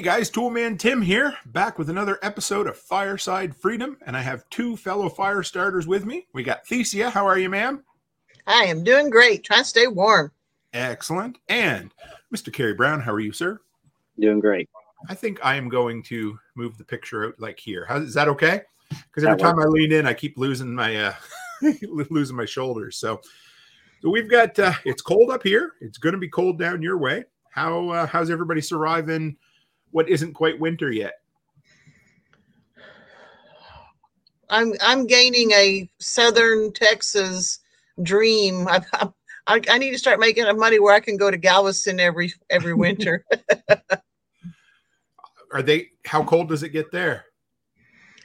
Hey guys, Toolman Tim here, back with another episode of Fireside Freedom, and I have two fellow fire starters with me. We got Thesia. How are you, ma'am? I am doing great. Trying to stay warm. Excellent. And Mr. Kerry Brown, how are you, sir? Doing great. I think I am going to move the picture out like here. How, is that okay? Because every That time I lean in, I keep losing my uh, losing my shoulders. So, so we've got uh, it's cold up here. It's going to be cold down your way. How uh, how's everybody surviving? What isn't quite winter yet? I'm I'm gaining a Southern Texas dream. I, I, I need to start making enough money where I can go to Galveston every every winter. Are they? How cold does it get there?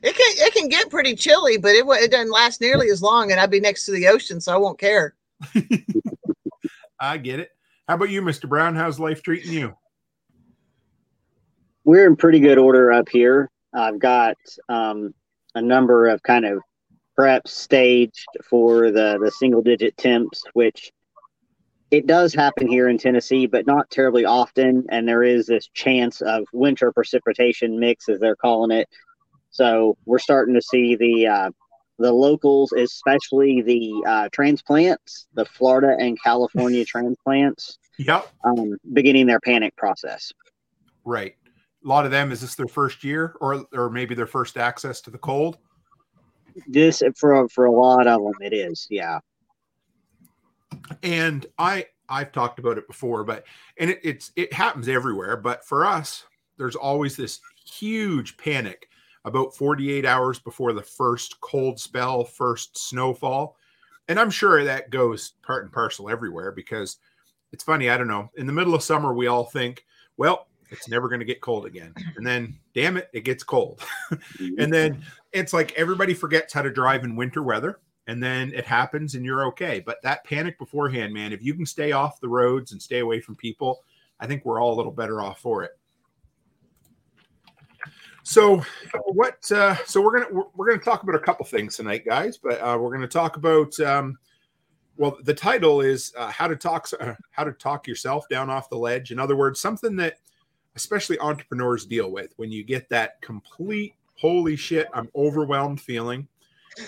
it can it can get pretty chilly, but it it doesn't last nearly as long, and I'd be next to the ocean, so I won't care. I get it. How about you, Mr. Brown? How's life treating you? We're in pretty good order up here. I've got um, a number of kind of preps staged for the, the single digit temps, which it does happen here in Tennessee, but not terribly often. And there is this chance of winter precipitation mix, as they're calling it. So we're starting to see the uh, the locals, especially the uh, transplants, the Florida and California transplants, Yep. um, beginning their panic process. Right. A lot of them. Is this their first year, or or maybe their first access to the cold? This for for a lot of them, it is. Yeah, and i i've talked about it before but and it, it's it happens everywhere but for us there's always this huge panic about 48 hours before the first cold spell first snowfall and i'm sure that goes part and parcel everywhere because it's funny i don't know in the middle of summer we all think well it's never going to get cold again. And then damn it it gets cold. And then it's like everybody forgets how to drive in winter weather and then it happens and you're okay. But that panic beforehand man if you can stay off the roads and stay away from people i think we're all a little better off for it. So what uh so we're gonna we're, we're gonna talk about a couple things tonight guys but uh we're gonna talk about um well the title is uh, how to talk uh, how to talk yourself down off the ledge. In other words something that especially entrepreneurs deal with when you get that complete holy shit i'm overwhelmed feeling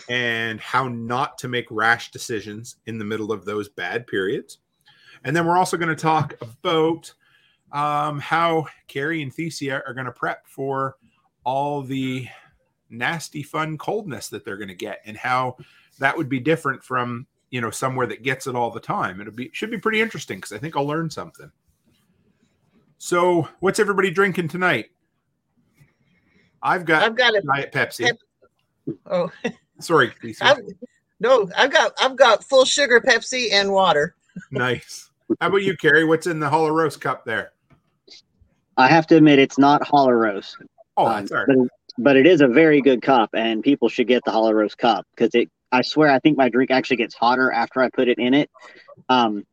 and how not to make rash decisions in the middle of those bad periods. And then we're also going to talk about um, how Carrie and Thesia are going to prep for all the nasty, fun coldness that they're going to get, and how that would be different from you know somewhere that gets it all the time. It'll be should be pretty interesting because I think I'll learn something. So, what's everybody drinking tonight? I've got, I've got a Diet Pepsi. Pep- oh Sorry, I've, no, I've got I've got full sugar Pepsi and water. Nice. How about you, Carrie? What's in the Hollow Roast cup there? I have to admit it's not hollow roast, Oh, um, that's all right. but, but it is a very good cup, and people should get the hollow roast cup because it. I swear, I think my drink actually gets hotter after I put it in it. Um,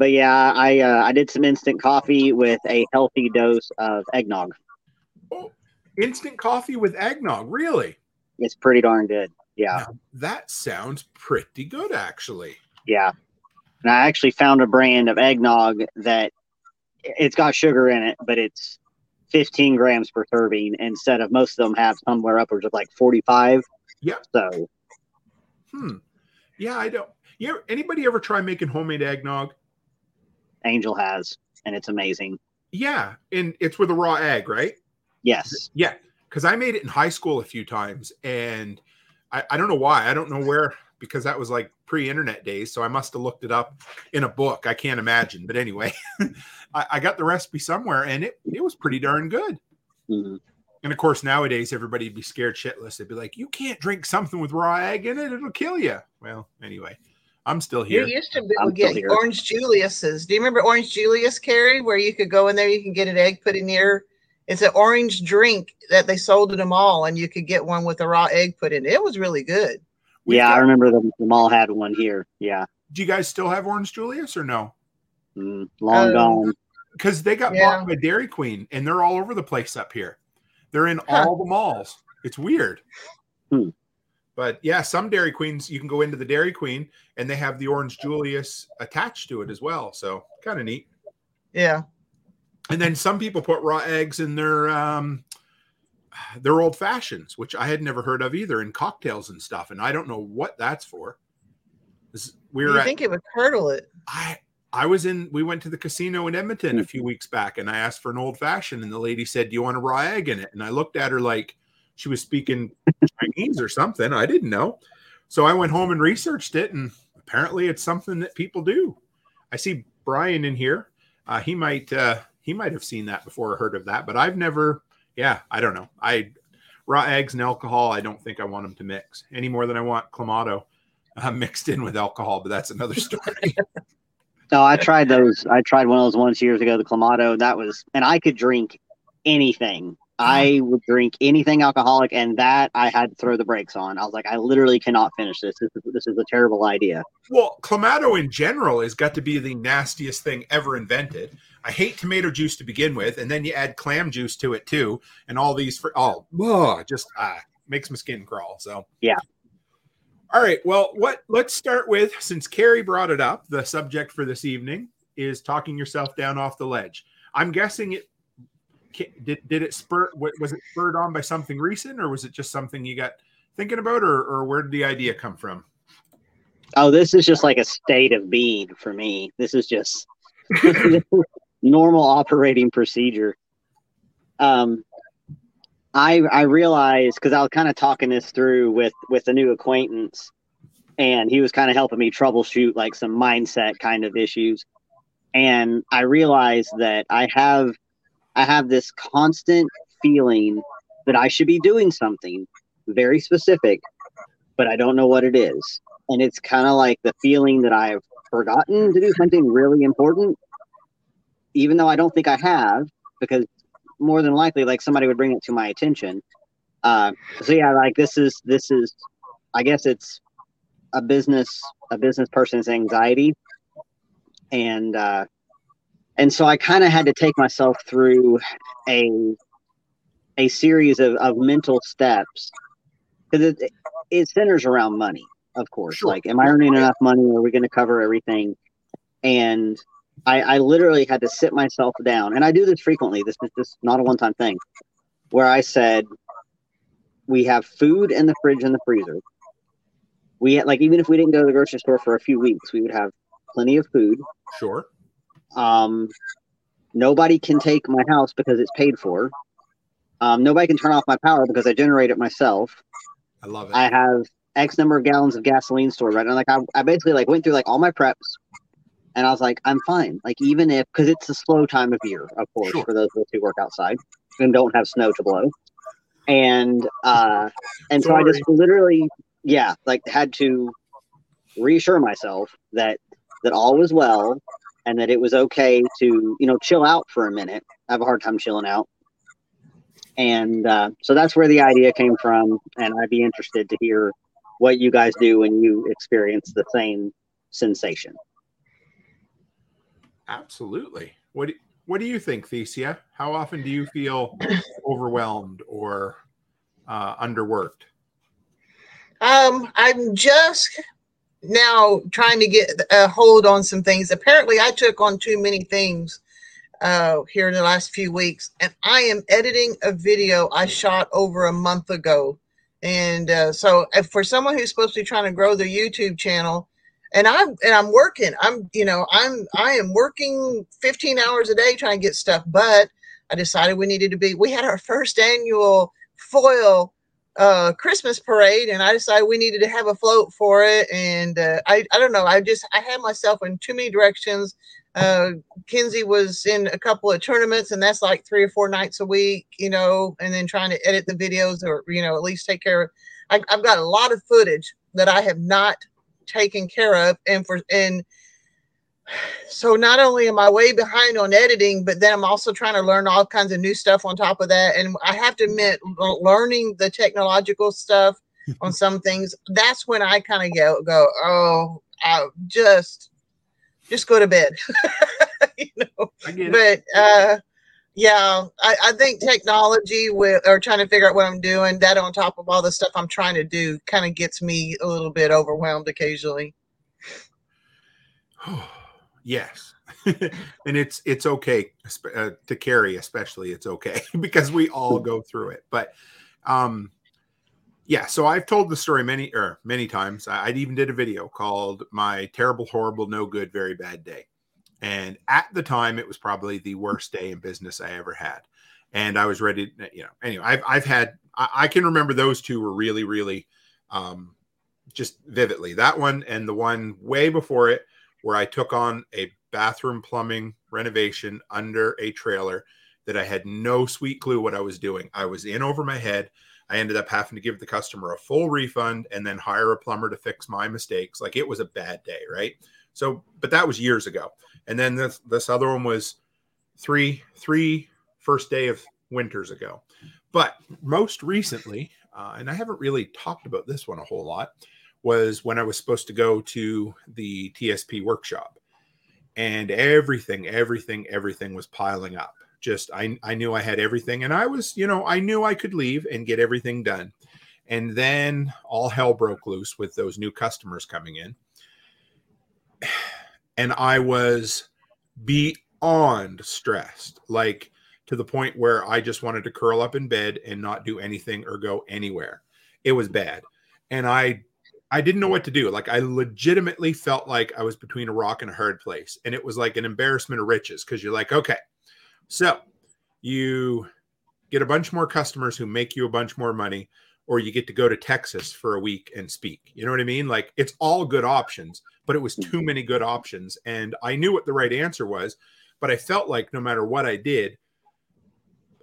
but yeah, I uh, I did some instant coffee with a healthy dose of eggnog. Oh, instant coffee with eggnog. Really? It's pretty darn good. Yeah, Now, that sounds pretty good, actually. yeah. And I actually found a brand of eggnog that it's got sugar in it, but it's 15 grams per serving instead of most of them have somewhere upwards of like 45. Yeah. So Hmm. Yeah, I don't. You ever, anybody ever try making homemade eggnog? Angel has, and it's amazing. Yeah, and it's with a raw egg, right? Yes. Yeah, because I made it in high school a few times, and I, I don't know why. I don't know where because that was like pre-internet days, so I must have looked it up in a book. I can't imagine, but anyway, I, I got the recipe somewhere, and it it was pretty darn good. Mhm. And of course, nowadays everybody'd be scared shitless. They'd be like, "You can't drink something with raw egg in it; it'll kill you." Well, anyway, I'm still here. You used to be I'm able get. Orange Julius's. Do you remember Orange Julius, Carrie, where you could go in there, you can get an egg put in your it's an orange drink that they sold at a mall, and you could get one with a raw egg put in it. It was really good. We've yeah, got- I remember the, the mall had one here. Yeah. Do you guys still have Orange Julius or no? Mm, long Um, gone. Because they got Yeah. bought by Dairy Queen, and they're all over the place up here. They're in Huh. all the malls. It's weird. Hmm. But yeah, some Dairy Queens you can go into the Dairy Queen and they have the Orange Julius attached to it as well. So kind of neat. Yeah. and then some people put raw eggs in their um, their old fashions, which I had never heard of either, in cocktails and stuff. And I don't know what that's for. This, we You were at, think it would curdle it? I I was in we went to the casino in Edmonton a few weeks back and I asked for an old fashioned and the lady said, Do you want a raw egg in it? And I looked at her like she was speaking Chinese or something. I didn't know. So I went home and researched it and apparently it's something that people do. I see Brian in here. Uh, he might uh, he might have seen that before or heard of that, but I've never yeah, I don't know. I raw eggs and alcohol, I don't think I want them to mix any more than I want clamato uh, mixed in with alcohol, but that's another story. No, I tried those. I tried one of those ones years ago, the Clamato. That was, and I could drink anything. I would drink anything alcoholic, and that I had to throw the brakes on. I was like, I literally cannot finish this. This is, this is a terrible idea. Well, clamato in general has got to be the nastiest thing ever invented. I hate tomato juice to begin with, and then you add clam juice to it too, and all these for oh, just ah, makes my skin crawl. So Yeah. All right. Well, what let's start with since Carrie brought it up. The subject for this evening is talking yourself down off the ledge. I'm guessing it did. Did it spur? Was it spurred on by something recent, or was it just something you got thinking about, or or where did the idea come from? Oh, this is just like a state of being for me. This is just normal operating procedure. Um, I I realized because I was kind of talking this through with with a new acquaintance, and he was kind of helping me troubleshoot like some mindset kind of issues, and I realized that I have I have this constant feeling that I should be doing something very specific, but I don't know what it is, and it's kind of like the feeling that I've forgotten to do something really important, even though I don't think I have, because more than likely like somebody would bring it to my attention. Uh, so yeah like this is this is i guess it's a business a business person's anxiety. And uh and so i kind of had to take myself through a a series of, of mental steps because it, it centers around money of course Sure. like am i earning enough money are we going to cover everything and I, I literally had to sit myself down, and I do this frequently. This is just not a one time thing, where I said, "We have food in the fridge and the freezer. We had, like even if we didn't go to the grocery store for a few weeks, we would have plenty of food. Sure. Um, nobody can take my house because it's paid for. Um, nobody can turn off my power because I generate it myself. I love it. I have X number of gallons of gasoline stored right now. Like I, I basically like went through like all my preps, and I was like, I'm fine. Like even if because it's a slow time of year, of course, Sure. for those of us who work outside and don't have snow to blow, and uh, and so I just literally, yeah, like had to reassure myself that that all was well and that it was okay to you know chill out for a minute. I have a hard time chilling out. And uh, so that's where the idea came from. And I'd be interested to hear what you guys do when you experience the same sensation. Absolutely. What do, what do you think, Thesia? How often do you feel overwhelmed or uh, underworked? Um, I'm just now trying to get a hold on some things. Apparently, I took on too many things uh, here in the last few weeks, and I am editing a video I shot over a month ago. And uh, so, for someone who's supposed to be trying to grow their YouTube channel, and I'm and I'm working, I'm you know I'm I am working 15 hours a day trying to get stuff, but I decided we needed to be. We had our first annual foil uh christmas parade and i decided we needed to have a float for it and uh, i i don't know i just i had myself in too many directions. Uh kinsey was in a couple of tournaments and that's like three or four nights a week you know and then trying to edit the videos or you know at least take care of I, i've got a lot of footage that i have not taken care of and for and so not only am I way behind on editing, but then I'm also trying to learn all kinds of new stuff on top of that. And I have to admit, learning the technological stuff on some things, that's when I kind of go, go, oh, I just, just go to bed. you know, I get it. but uh, yeah, I, I think technology with or trying to figure out what I'm doing, that on top of all the stuff I'm trying to do, kind of gets me a little bit overwhelmed occasionally. yes. and it's it's okay uh, to carry, especially it's okay because we all go through it. But um, yeah, so I've told the story many or er, many times. I, I even did a video called "My Terrible, Horrible, No Good, Very Bad Day," and at the time, it was probably the worst day in business I ever had. And I was ready, you know. Anyway, I've I've had I, I can remember those two were really really um, just vividly. That one and the one way before it, where I took on a bathroom plumbing renovation under a trailer that I had no sweet clue what I was doing. I was in over my head. I ended up having to give the customer a full refund and then hire a plumber to fix my mistakes. Like it was a bad day, right? So, but that was years ago. And then this this other one was three three first day of winters ago. But most recently, uh, and I haven't really talked about this one a whole lot, was when I was supposed to go to the TSP workshop and everything, everything, everything was piling up. Just I, I knew I had everything, and I was, you know, I knew I could leave and get everything done. And then all hell broke loose with those new customers coming in. And I was beyond stressed, like to the point where I just wanted to curl up in bed and not do anything or go anywhere. It was bad. And I I didn't know what to do. Like I legitimately felt like I was between a rock and a hard place. And it was like an embarrassment of riches because you're like, okay, so you get a bunch more customers who make you a bunch more money, or you get to go to Texas for a week and speak. You know what I mean? Like it's all good options, but it was too mm-hmm. many good options. And I knew what the right answer was, but I felt like no matter what I did,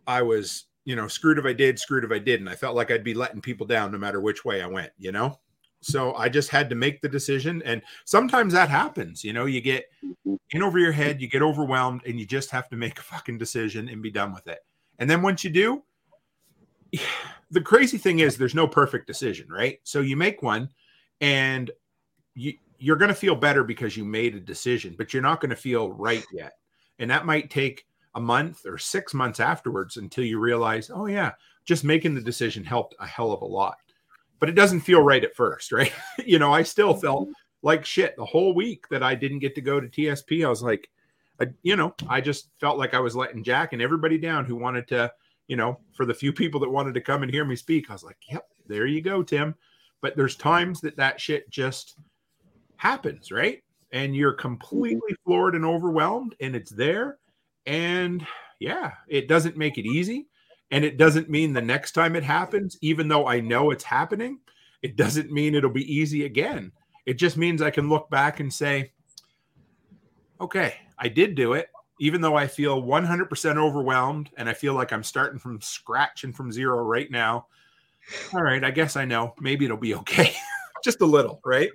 I was, you know, screwed if I did, screwed if I didn't. I felt like I'd be letting people down no matter which way I went, you know? So I just had to make the decision. And sometimes that happens. You know, you get mm-hmm. in over your head, you get overwhelmed, and you just have to make a fucking decision and be done with it. And then once you do, the crazy thing is there's no perfect decision, right? So you make one and you you're going to feel better because you made a decision, but you're not going to feel right yet. And that might take a month or 6 months afterwards until you realize, "Oh yeah, just making the decision helped a hell of a lot." But it doesn't feel right at first, right? you know, I still felt like shit the whole week that I didn't get to go to TSP. I was like, I, you know, I just felt like I was letting Jack and everybody down who wanted to, you know, for the few people that wanted to come and hear me speak. I was like, yep, there you go, Tim. But there's times that that shit just happens, right? And you're mm-hmm. completely floored and overwhelmed, and it's there. And yeah, it doesn't make it easy. And it doesn't mean the next time it happens, even though I know it's happening, it doesn't mean it'll be easy again. It just means I can look back and say, okay, I did do it, even though I feel 100% overwhelmed and I feel like I'm starting from scratch and from zero right now. All right, I guess I know. Maybe it'll be okay. just a little, right?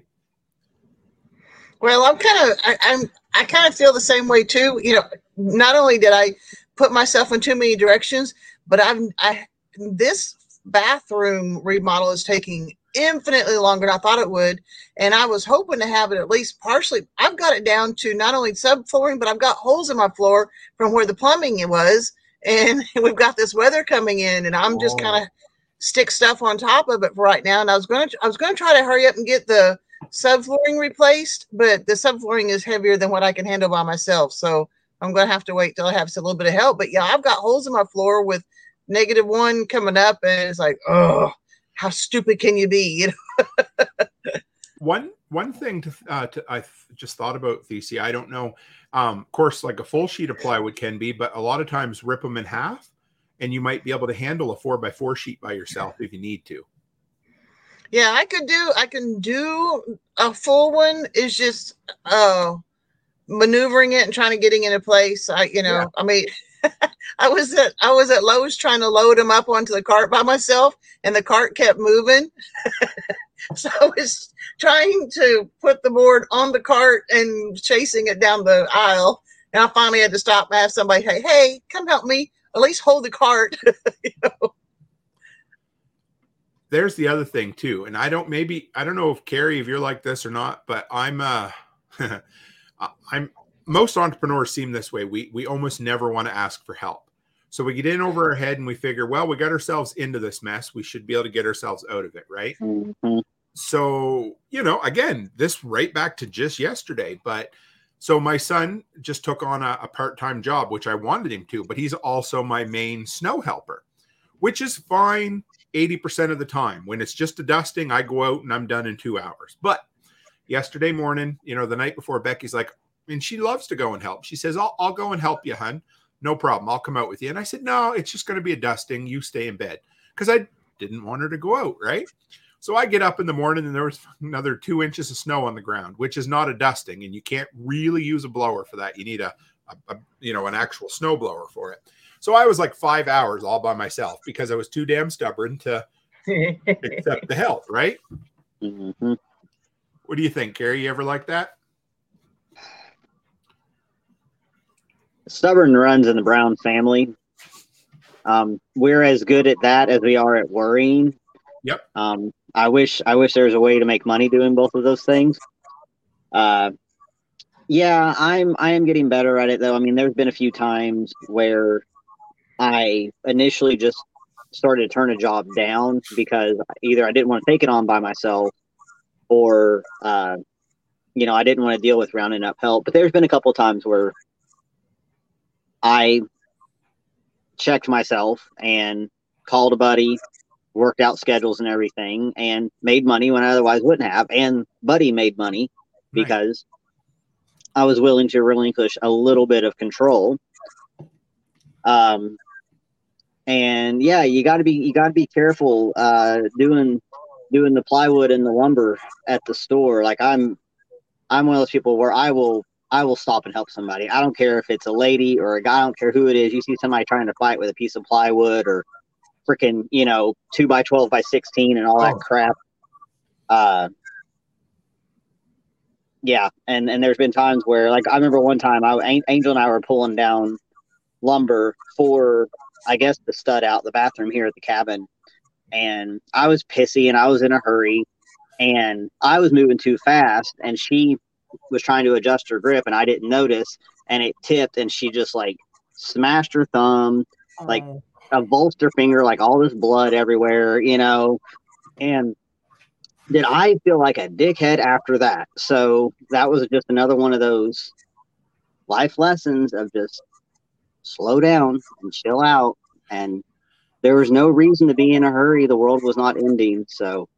Well, I'm kind of I, I'm I kind of feel the same way too. You know, not only did I put myself in too many directions, but I'm I this bathroom remodel is taking infinitely longer than I thought it would. And I was hoping to have it at least partially. I've got it down to not only subflooring, but I've got holes in my floor from where the plumbing was. And we've got this weather coming in, and I'm just oh. kind of stick stuff on top of it for right now. And I was going to I was going to try to hurry up and get the subflooring replaced, but the subflooring is heavier than what I can handle by myself. So I'm going to have to wait till I have a little bit of help. But yeah, I've got holes in my floor with negative one coming up, and it's like, oh, how stupid can you be? You know. one one thing to, uh, to I just thought about Thesey. I don't know. Um, of course, like a full sheet of plywood can be, but a lot of times rip them in half, and you might be able to handle a four by four sheet by yourself if you need to. Yeah, I could do. I can do a full one. Is just uh maneuvering it and trying to getting into place. I, you know, yeah. I mean, I was at I was at Lowe's trying to load them up onto the cart by myself, and the cart kept moving. so I was trying to put the board on the cart and chasing it down the aisle. And I finally had to stop and ask somebody, "Hey, hey, come help me! At least hold the cart." you know? There's the other thing too, and I don't maybe I don't know if Carrie if you're like this or not, but I'm uh I'm most entrepreneurs seem this way. We we almost never want to ask for help. So we get in over our head and we figure, well, we got ourselves into this mess. We should be able to get ourselves out of it, right? Mm-hmm. So, you know, again, this right back to just yesterday, but So my son just took on a, a part time job, which I wanted him to, but he's also my main snow helper, which is fine 80% of the time. When it's just a dusting, I go out and I'm done in two hours. But yesterday morning, you know, the night before, Becky's like, and she loves to go and help. She says, I'll, I'll go and help you, hun. No problem. I'll come out with you. And I said, No, it's just going to be a dusting. You stay in bed. Because I didn't want her to go out, right? So I get up in the morning and there was another two inches of snow on the ground, which is not a dusting, and you can't really use a blower for that. You need a, a, a you know an actual snow blower for it. So I was like five hours all by myself because I was too damn stubborn to accept the help, right? Mm-hmm. What do you think, Carrie? You ever like that? Stubborn runs in the Brown family. Um, we're as good at that as we are at worrying. Yep. Um, I wish I wish there was a way to make money doing both of those things. Uh, yeah, I'm I am getting better at it though. I mean, there's been a few times where I initially just started to turn a job down because either I didn't want to take it on by myself or uh, you know, I didn't want to deal with rounding up help. But there's been a couple times where I checked myself and called a buddy, worked out schedules and everything, and made money when I otherwise wouldn't have. And Buddy made money because I was willing to relinquish a little bit of control. Um, and yeah, you got to be you got to be careful uh, doing doing the plywood and the lumber at the store. Like I'm I'm one of those people where I will I will stop and help somebody. I don't care if it's a lady or a guy. I don't care who it is. You see somebody trying to fight with a piece of plywood or freaking, you know, two by 12 by 16 and all that oh. crap. Uh, yeah. And, and there's been times where like, I remember one time I, Angel and I were pulling down lumber for, I guess the stud out the bathroom here at the cabin. And I was pissy and I was in a hurry and I was moving too fast and she was trying to adjust her grip and I didn't notice and it tipped and she just like smashed her thumb, oh. like avulsed her finger, like all this blood everywhere, you know. And did I feel like a dickhead after that? So that was just another one of those life lessons of just slow down and chill out. And there was no reason to be in a hurry. The world was not ending. So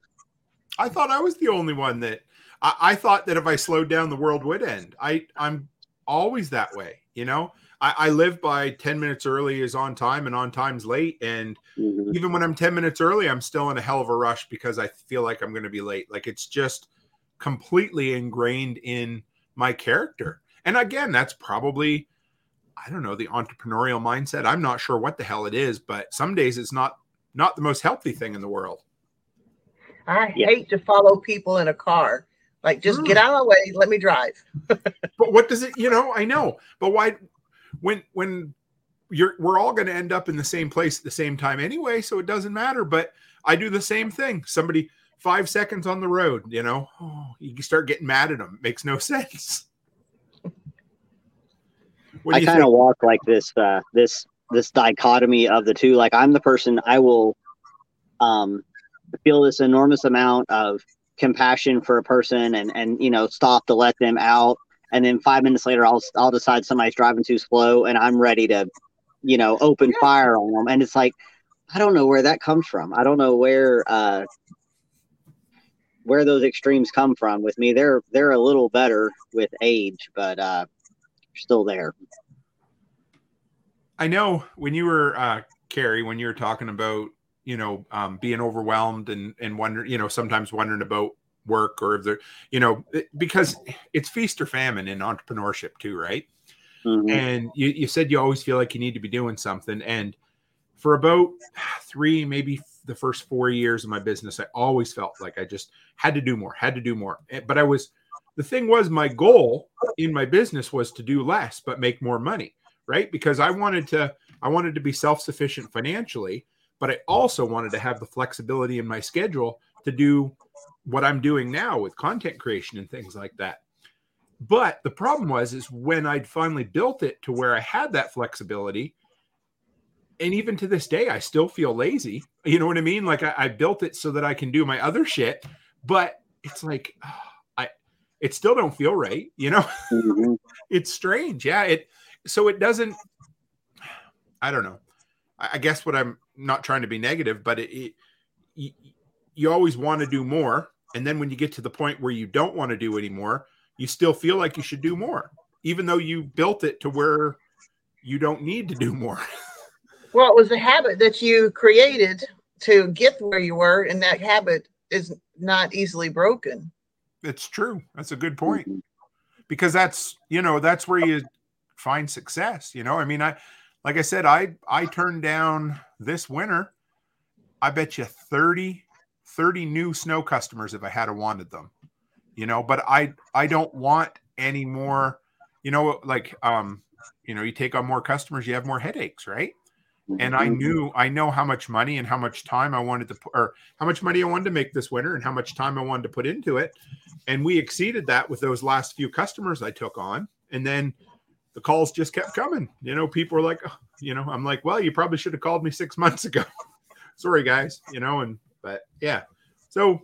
I thought I was the only one that I, I thought that if I slowed down, the world would end. I I'm always that way, you know. I, I live by 10 minutes early is on time and on time's late. And mm-hmm. even when I'm 10 minutes early, I'm still in a hell of a rush because I feel like I'm going to be late. Like it's just completely ingrained in my character. And again, that's probably, I don't know, the entrepreneurial mindset. I'm not sure what the hell it is, but some days it's not not the most healthy thing in the world. I yeah. hate to follow people in a car. Like, just mm. get out of the way. Let me drive. but what does it? You know, I know, but why? When when you're, we're all going to end up in the same place at the same time anyway, so it doesn't matter. But I do the same thing. Somebody five seconds on the road, you know, oh, you start getting mad at them. It makes no sense. I kind of walk like this, uh, this, this dichotomy of the two. Like I'm the person I will, um, feel this enormous amount of compassion for a person and and you know stop to let them out. And then five minutes later i'll i'll decide somebody's driving too slow and i'm ready to you know open yeah. fire on them. And it's like i don't know where that comes from. I don't know where uh where those extremes come from. With me they're they're a little better with age but uh still there. I know when you were uh carrie when you were talking about you know um, being overwhelmed and and wonder you know sometimes wondering about work or if they're you know because it's feast or famine in entrepreneurship too right? Mm-hmm. and you, you said you always feel like you need to be doing something. And for about three maybe the first four years of my business i always felt like i just had to do more had to do more. Eh, but i was the thing was my goal in my business was to do less but make more money right? Because i wanted to i wanted to be self-sufficient financially but I also wanted to have the flexibility in my schedule to do what I'm doing now with content creation and things like that. But the problem was is when I'd finally built it to where I had that flexibility, and even to this day, I still feel lazy. You know what I mean? Like I, I built it so that I can do my other shit, but it's like I it still don't feel right. You know, Mhm. it's strange. Yeah. It so it doesn't. I don't know. I, guess what I'm not trying to be negative, but it, it you, you always want to do more, and then when you get to the point where you don't want to do anymore, you still feel like you should do more, even though you built it to where you don't need to do more. Well, it was a habit that you created to get where you were, and that habit is not easily broken. it's true. That's a good point. because that's you know that's where you find success you know i mean i like i said i i turned down this winter i bet you 30 30 new snow customers if i had wanted them you know but i i don't want any more you know like um you know you take on more customers you have more headaches right? And I knew I know how much money and how much time I wanted to put, or how much money I wanted to make this winter and how much time I wanted to put into it, and we exceeded that with those last few customers I took on, and then the calls just kept coming. You know, people were like, oh, you know, I'm like, well, you probably should have called me six months ago. Sorry, guys. You know, and but yeah, so.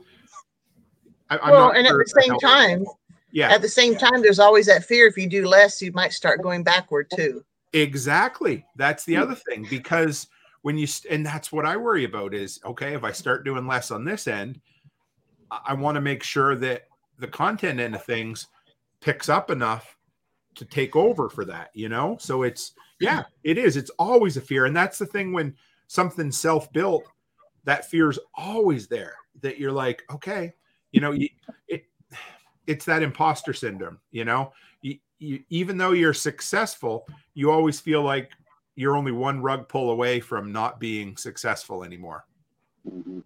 I, I'm well, not and at the same time, yeah, at the same time, there's always that fear if you do less, you might start going backward too. Exactly. That's the Hmm. other thing because when you st- and that's what I worry about is okay, if I start doing less on this end, I, I want to make sure that the content end of things picks up enough to take over for that, you know? So it's yeah, it is. It's always a fear and that's the thing when something's self-built, that fear's always there. That you're like, okay, you know, it it's that imposter syndrome, you know? You, you, even though you're successful, you always feel like you're only one rug pull away from not being successful anymore. Mhm.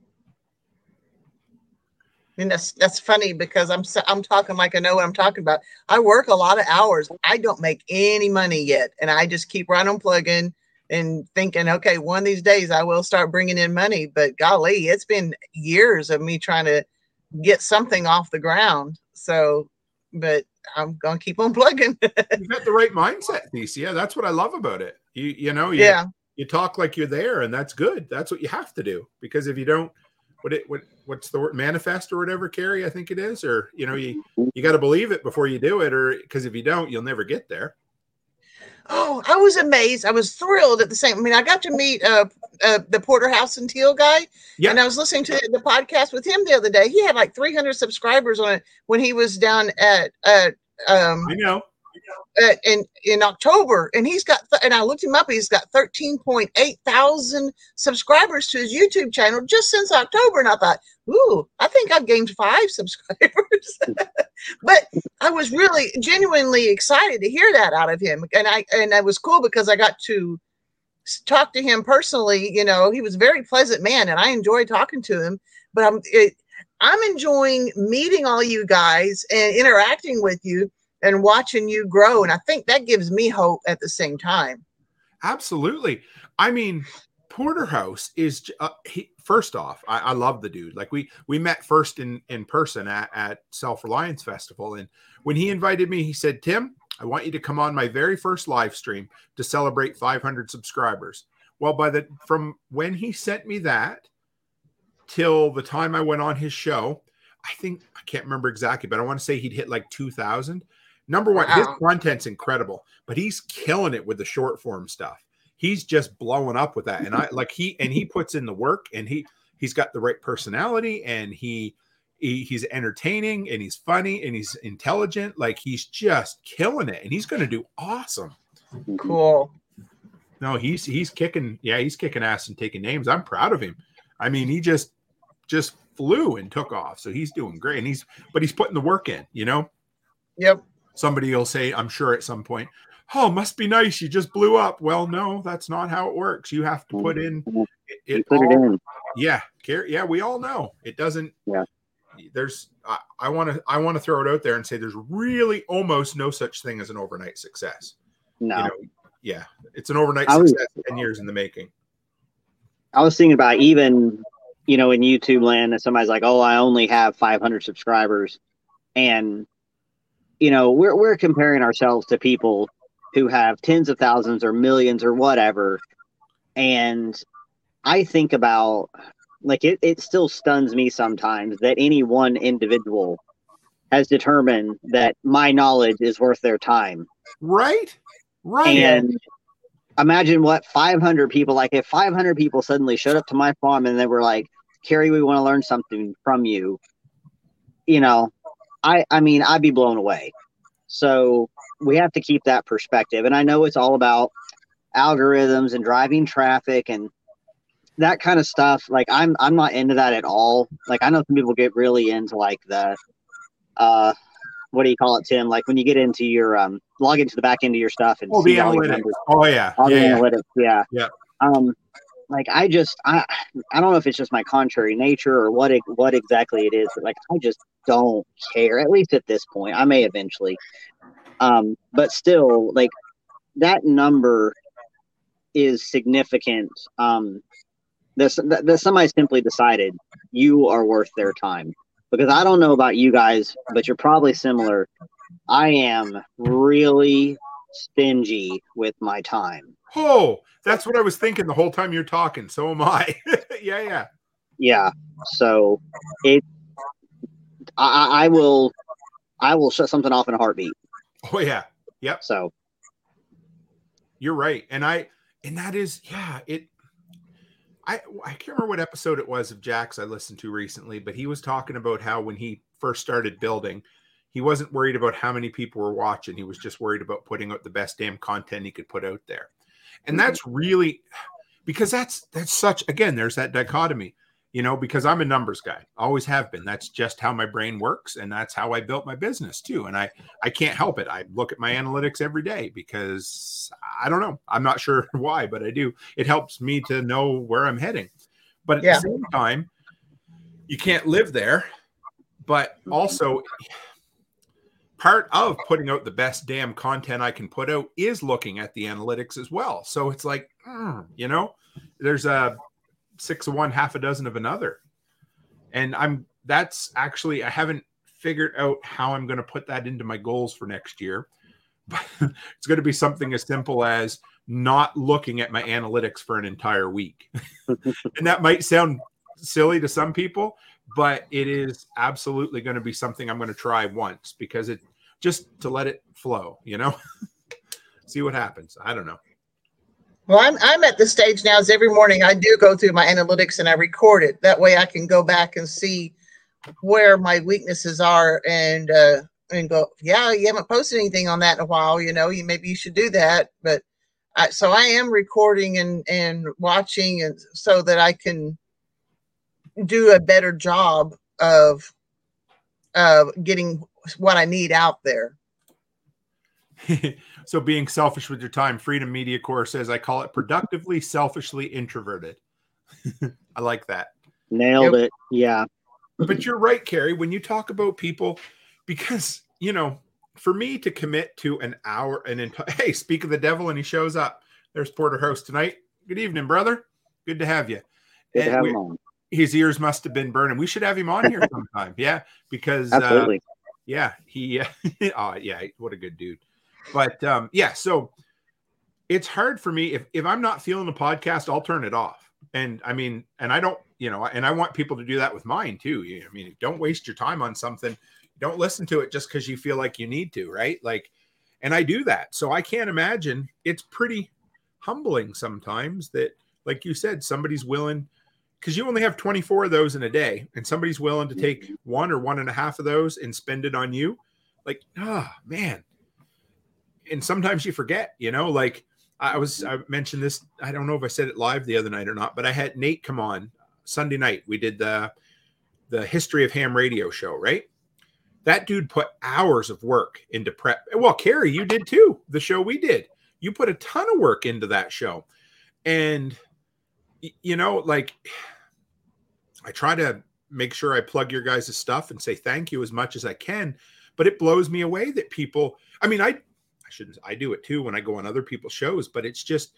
And that's that's funny because I'm I'm talking like I know what I'm talking about. I work a lot of hours. I don't make any money yet, and I just keep right on plugging and thinking, okay, one of these days I will start bringing in money. But golly, it's been years of me trying to get something off the ground. So, but I'm gonna keep on plugging. You've got the right mindset, Thesia. That's what I love about it. You you know, you, yeah, you talk like you're there, and that's good. That's what you have to do. Because if you don't, what it what what's the word manifest or whatever, Carrie, I think it is, or you know, you you got to believe it before you do it, or because if you don't, you'll never get there. Oh, I was amazed. I was thrilled at the same. I mean, I got to meet uh, uh the Porterhouse and Teal guy, Yeah. and I was listening to the podcast with him the other day. He had like 300 subscribers on it when he was down at uh um I know. At, in in October, and he's got. And I looked him up. He's got 13.8 thousand subscribers to his YouTube channel just since October, and I thought, ooh, I think I've gained five subscribers. but I was really genuinely excited to hear that out of him, and I and it was cool because I got to talk to him personally. You know, he was a very pleasant man, and I enjoyed talking to him. But I'm it, I'm enjoying meeting all you guys and interacting with you and watching you grow, and I think that gives me hope at the same time. Absolutely. I mean, Porterhouse is uh, he, first off. I, I love the dude. Like we we met first in in person at at Self Reliance Festival, and when he invited me, he said, "Tim, I want you to come on my very first live stream to celebrate 500 subscribers." Well, by the from when he sent me that till the time I went on his show, I think I can't remember exactly, but I want to say he'd hit like 2,000. Number one, his content's incredible, but he's killing it with the short form stuff. He's just blowing up with that, and I like he and he puts in the work, and he he's got the right personality, and he, he he's entertaining, and he's funny, and he's intelligent. Like he's just killing it, and he's going to do awesome. Cool. No, he's he's kicking, yeah, he's kicking ass and taking names. I'm proud of him. I mean, he just just flew and took off, so he's doing great, and he's but he's putting the work in, you know Yep. Somebody will say, I'm sure at some point, oh, must be nice. You just blew up. Well, no, that's not how it works. You have to put in mm-hmm. it. It put it all- in. Yeah, care. Yeah, we all know it doesn't. Yeah. There's. I want to. I want to throw it out there and say there's really almost no such thing as an overnight success. No, You know, yeah, it's an overnight was- success. Ten years in the making. I was thinking about even, you know, in YouTube land, and somebody's like, "Oh, I only have 500 subscribers," and you know, we're we're comparing ourselves to people who have tens of thousands or millions or whatever, and I think about like it. It still stuns me sometimes that any one individual has determined that my knowledge is worth their time. Right. Right. And imagine what 500 people, like if 500 people suddenly showed up to my farm and they were like, Carrie, we want to learn something from you. You know, I, I mean, I'd be blown away. So we have to keep that perspective. And I know it's all about algorithms and driving traffic and that kind of stuff. Like I'm, I'm not into that at all. Like I know some people get really into like the, uh, what do you call it, Tim? Like when you get into your um, log into the back end of your stuff and oh, see the all your numbers, Oh yeah. all yeah, the yeah. analytics. Yeah. Yeah. Um, like I just I I don't know if it's just my contrary nature or what it, what exactly it is, but like I just don't care. At least at this point, I may eventually. Um, but still, like that number is significant. Um, that that somebody simply decided you are worth their time because I don't know about you guys, but you're probably similar. I am really stingy with my time. Oh, that's what I was thinking the whole time you're talking. So am I. yeah, yeah. Yeah. So it, I, I I will, I will shut something off in a heartbeat. Oh yeah. Yep. So You're right. And I and that is yeah, it I I can't remember what episode it was of Jack's I listened to recently, but he was talking about how when he first started building, he wasn't worried about how many people were watching. He was just worried about putting out the best damn content he could put out there. And mm-hmm. that's really because that's that's such again, there's that dichotomy, you know, because I'm a numbers guy, always have been. That's just how my brain works, and that's how I built my business too. And I I can't help it. I look at my analytics every day because I don't know. I'm not sure why, but I do. It helps me to know where I'm heading. But at Yeah. the same time, you can't live there. But mm-hmm. also, part of putting out the best damn content I can put out is looking at the analytics as well. So it's like, mm, you know, there's a six of one, half a dozen of another. And I'm that's actually I haven't figured out how I'm going to put that into my goals for next year. But it's going to be something as simple as not looking at my analytics for an entire week. and that might sound silly to some people, but it is absolutely going to be something I'm going to try once because it just to let it flow, you know, see what happens. I don't know. Well, I'm I'm at the stage now. Is every morning I do go through my analytics and I record it. That way I can go back and see where my weaknesses are and uh, and go. Yeah, you haven't posted anything on that in a while. You know, you maybe you should do that. But I, so I am recording and and watching, and so that I can do a better job of of getting what I need out there. so being selfish with your time, Freedom Media Corps says I call it productively selfishly introverted. I like that. nailed it. Yeah. But you're right, Carrie, when you talk about people, because you know, for me to commit to an hour and enti- hey, speak of the devil, and he shows up. There's Porterhouse tonight. Good evening, brother. Good to have you. Good to have we- him on. his ears must have been burning. We should have him on here sometime. Yeah, because uh, Absolutely. Yeah, he oh yeah, what a good dude. But um yeah, so it's hard for me if if I'm not feeling the podcast, I'll turn it off. And I mean, and I don't, you know, and I want people to do that with mine too. I mean, don't waste your time on something. Don't listen to it just because you feel like you need to, right? Like, and I do that. So I can't imagine it's pretty humbling sometimes that, like you said, somebody's willing because you only have 24 of those in a day, and somebody's willing to take one or one and a half of those and spend it on you. Like, ah, man. And sometimes you forget, you know, like I was, I mentioned this. I don't know if I said it live the other night or not, but I had Nate come on Sunday night. We did the the history of ham radio show, right? That dude put hours of work into prep. Well, Carrie, you did too. The show we did, you put a ton of work into that show, and you know, like I try to make sure I plug your guys' stuff and say thank you as much as I can. But it blows me away that people, I mean, I I shouldn't I do it too when I go on other people's shows, but it's just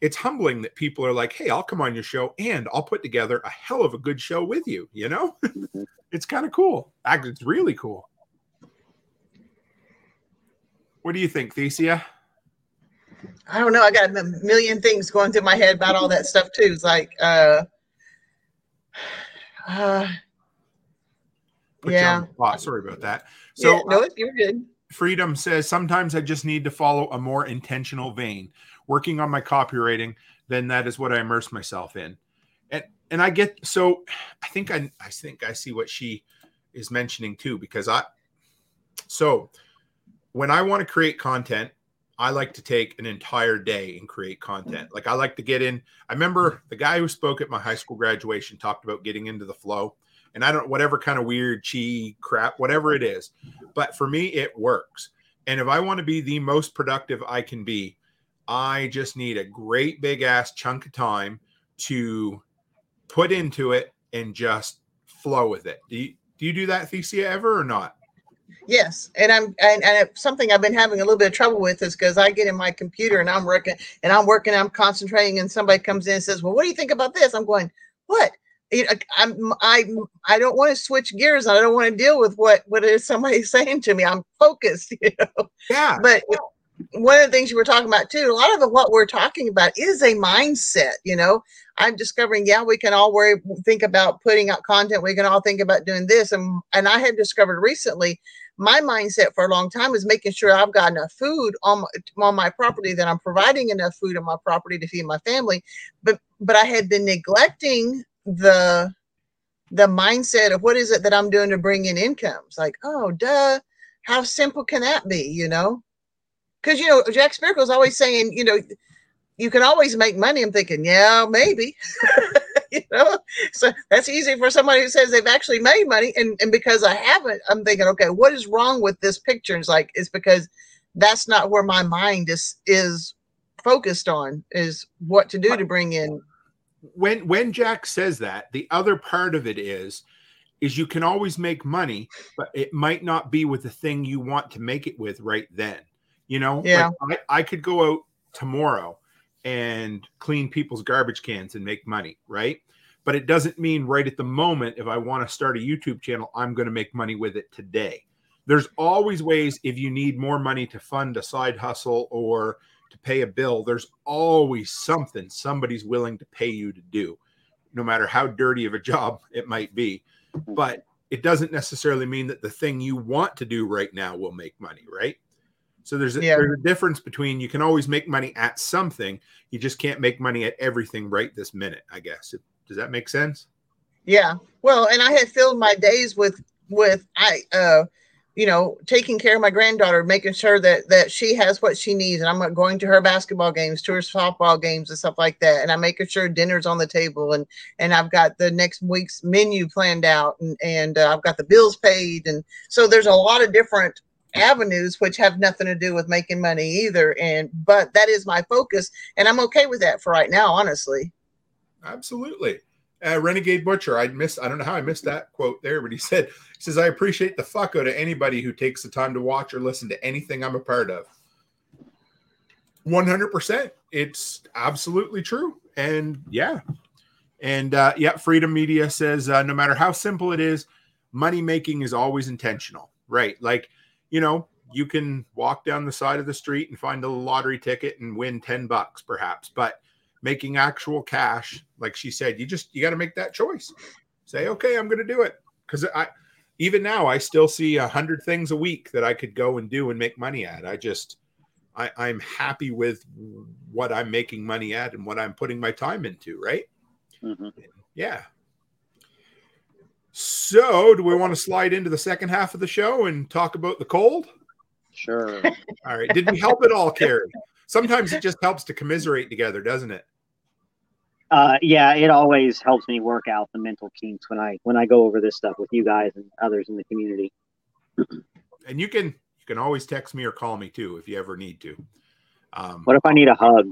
it's humbling that people are like, hey, I'll come on your show and I'll put together a hell of a good show with you, you know? it's kind of cool. Actually, it's really cool. What do you think, Thesia? I don't know. I got a million things going through my head about all that stuff too. It's like, uh, uh, Yeah. on the spot. Sorry about that. So yeah, no, you're good. Freedom says sometimes I just need to follow a more intentional vein. Working on my copywriting, then that is what I immerse myself in. And and I get so I think I I think I see what she is mentioning too because I so when I want to create content, I like to take an entire day and create content. Mm. Like I like to get in. I remember mm. the guy who spoke at my high school graduation talked about getting into the flow. And I don't whatever kind of weird chi crap, whatever it is. But for me, it works. And if I want to be the most productive I can be, I just need a great big ass chunk of time to put into it and just flow with it. Do you do you do that, Thesia, ever or not? Yes, and I'm and, and it's something I've been having a little bit of trouble with is because I get in my computer and I'm working and I'm working, I'm concentrating, and somebody comes in and says, "Well, what do you think about this?" I'm going, "What?" You know, I'm I I don't want to switch gears. I don't want to deal with what what is somebody saying to me. I'm focused, you know. Yeah. But one of the things you were talking about too, a lot of what we're talking about is a mindset. You know, I'm discovering, yeah, we can all worry, think about putting out content. We can all think about doing this, and and I have discovered recently my mindset for a long time is making sure I've got enough food on my, on my property that I'm providing enough food on my property to feed my family. But but I had been neglecting the the mindset of what is it that I'm doing to bring in incomes. Like, oh, duh, how simple can that be? You know, because you know Jack Spirko's always saying, you know, you can always make money. I'm thinking, yeah, maybe. you know, so that's easy for somebody who says they've actually made money. And, and because I haven't, I'm thinking, okay, what is wrong with this picture? And it's like, it's because that's not where my mind is, is focused on is what to do to bring in. When, when Jack says that, the other part of it is, is you can always make money, but it might not be with the thing you want to make it with right then. You know, Yeah. like I, I could go out tomorrow and clean people's garbage cans and make money, right? But it doesn't mean right at the moment, if I want to start a YouTube channel, I'm going to make money with it today. There's always ways if you need more money to fund a side hustle or to pay a bill, there's always something somebody's willing to pay you to do, no matter how dirty of a job it might be. But it doesn't necessarily mean that the thing you want to do right now will make money, right? So there's a, Yeah. there's a difference between you can always make money at something, you just can't make money at everything right this minute. I guess. Does that make sense? Yeah. Well, and I had filled my days with, with, I, uh, you know, taking care of my granddaughter, making sure that that she has what she needs, and I'm going to her basketball games, to her softball games, and stuff like that. And I'm making sure dinner's on the table, and and I've got the next week's menu planned out, and and uh, I've got the bills paid, and so there's a lot of different avenues which have nothing to do with making money either. And but that is my focus, and I'm okay with that for right now, honestly. Absolutely. Uh, Renegade Butcher, I missed, I don't know how I missed that quote there, but he said, he says, I appreciate the fuck out of anybody who takes the time to watch or listen to anything I'm a part of. 100%. It's absolutely true. And yeah. And uh, yeah, Freedom Media says, uh, no matter how simple it is, money making is always intentional, right? Like, you know, you can walk down the side of the street and find a lottery ticket and win 10 bucks perhaps, but making actual cash, like she said, you just you got to make that choice. Say, okay, I'm going to do it because I even now I still see a hundred things a week that I could go and do and make money at. I just I, I'm happy with what I'm making money at and what I'm putting my time into. Right? Mhm. Yeah. So, do we want to slide into the second half of the show and talk about the cold? Sure. All right. Did we help at all, Carrie? Sometimes it just helps to commiserate together, doesn't it? Uh, yeah, it always helps me work out the mental kinks when I when I go over this stuff with you guys and others in the community. And you can you can always text me or call me too if you ever need to. Um, What if I need a hug?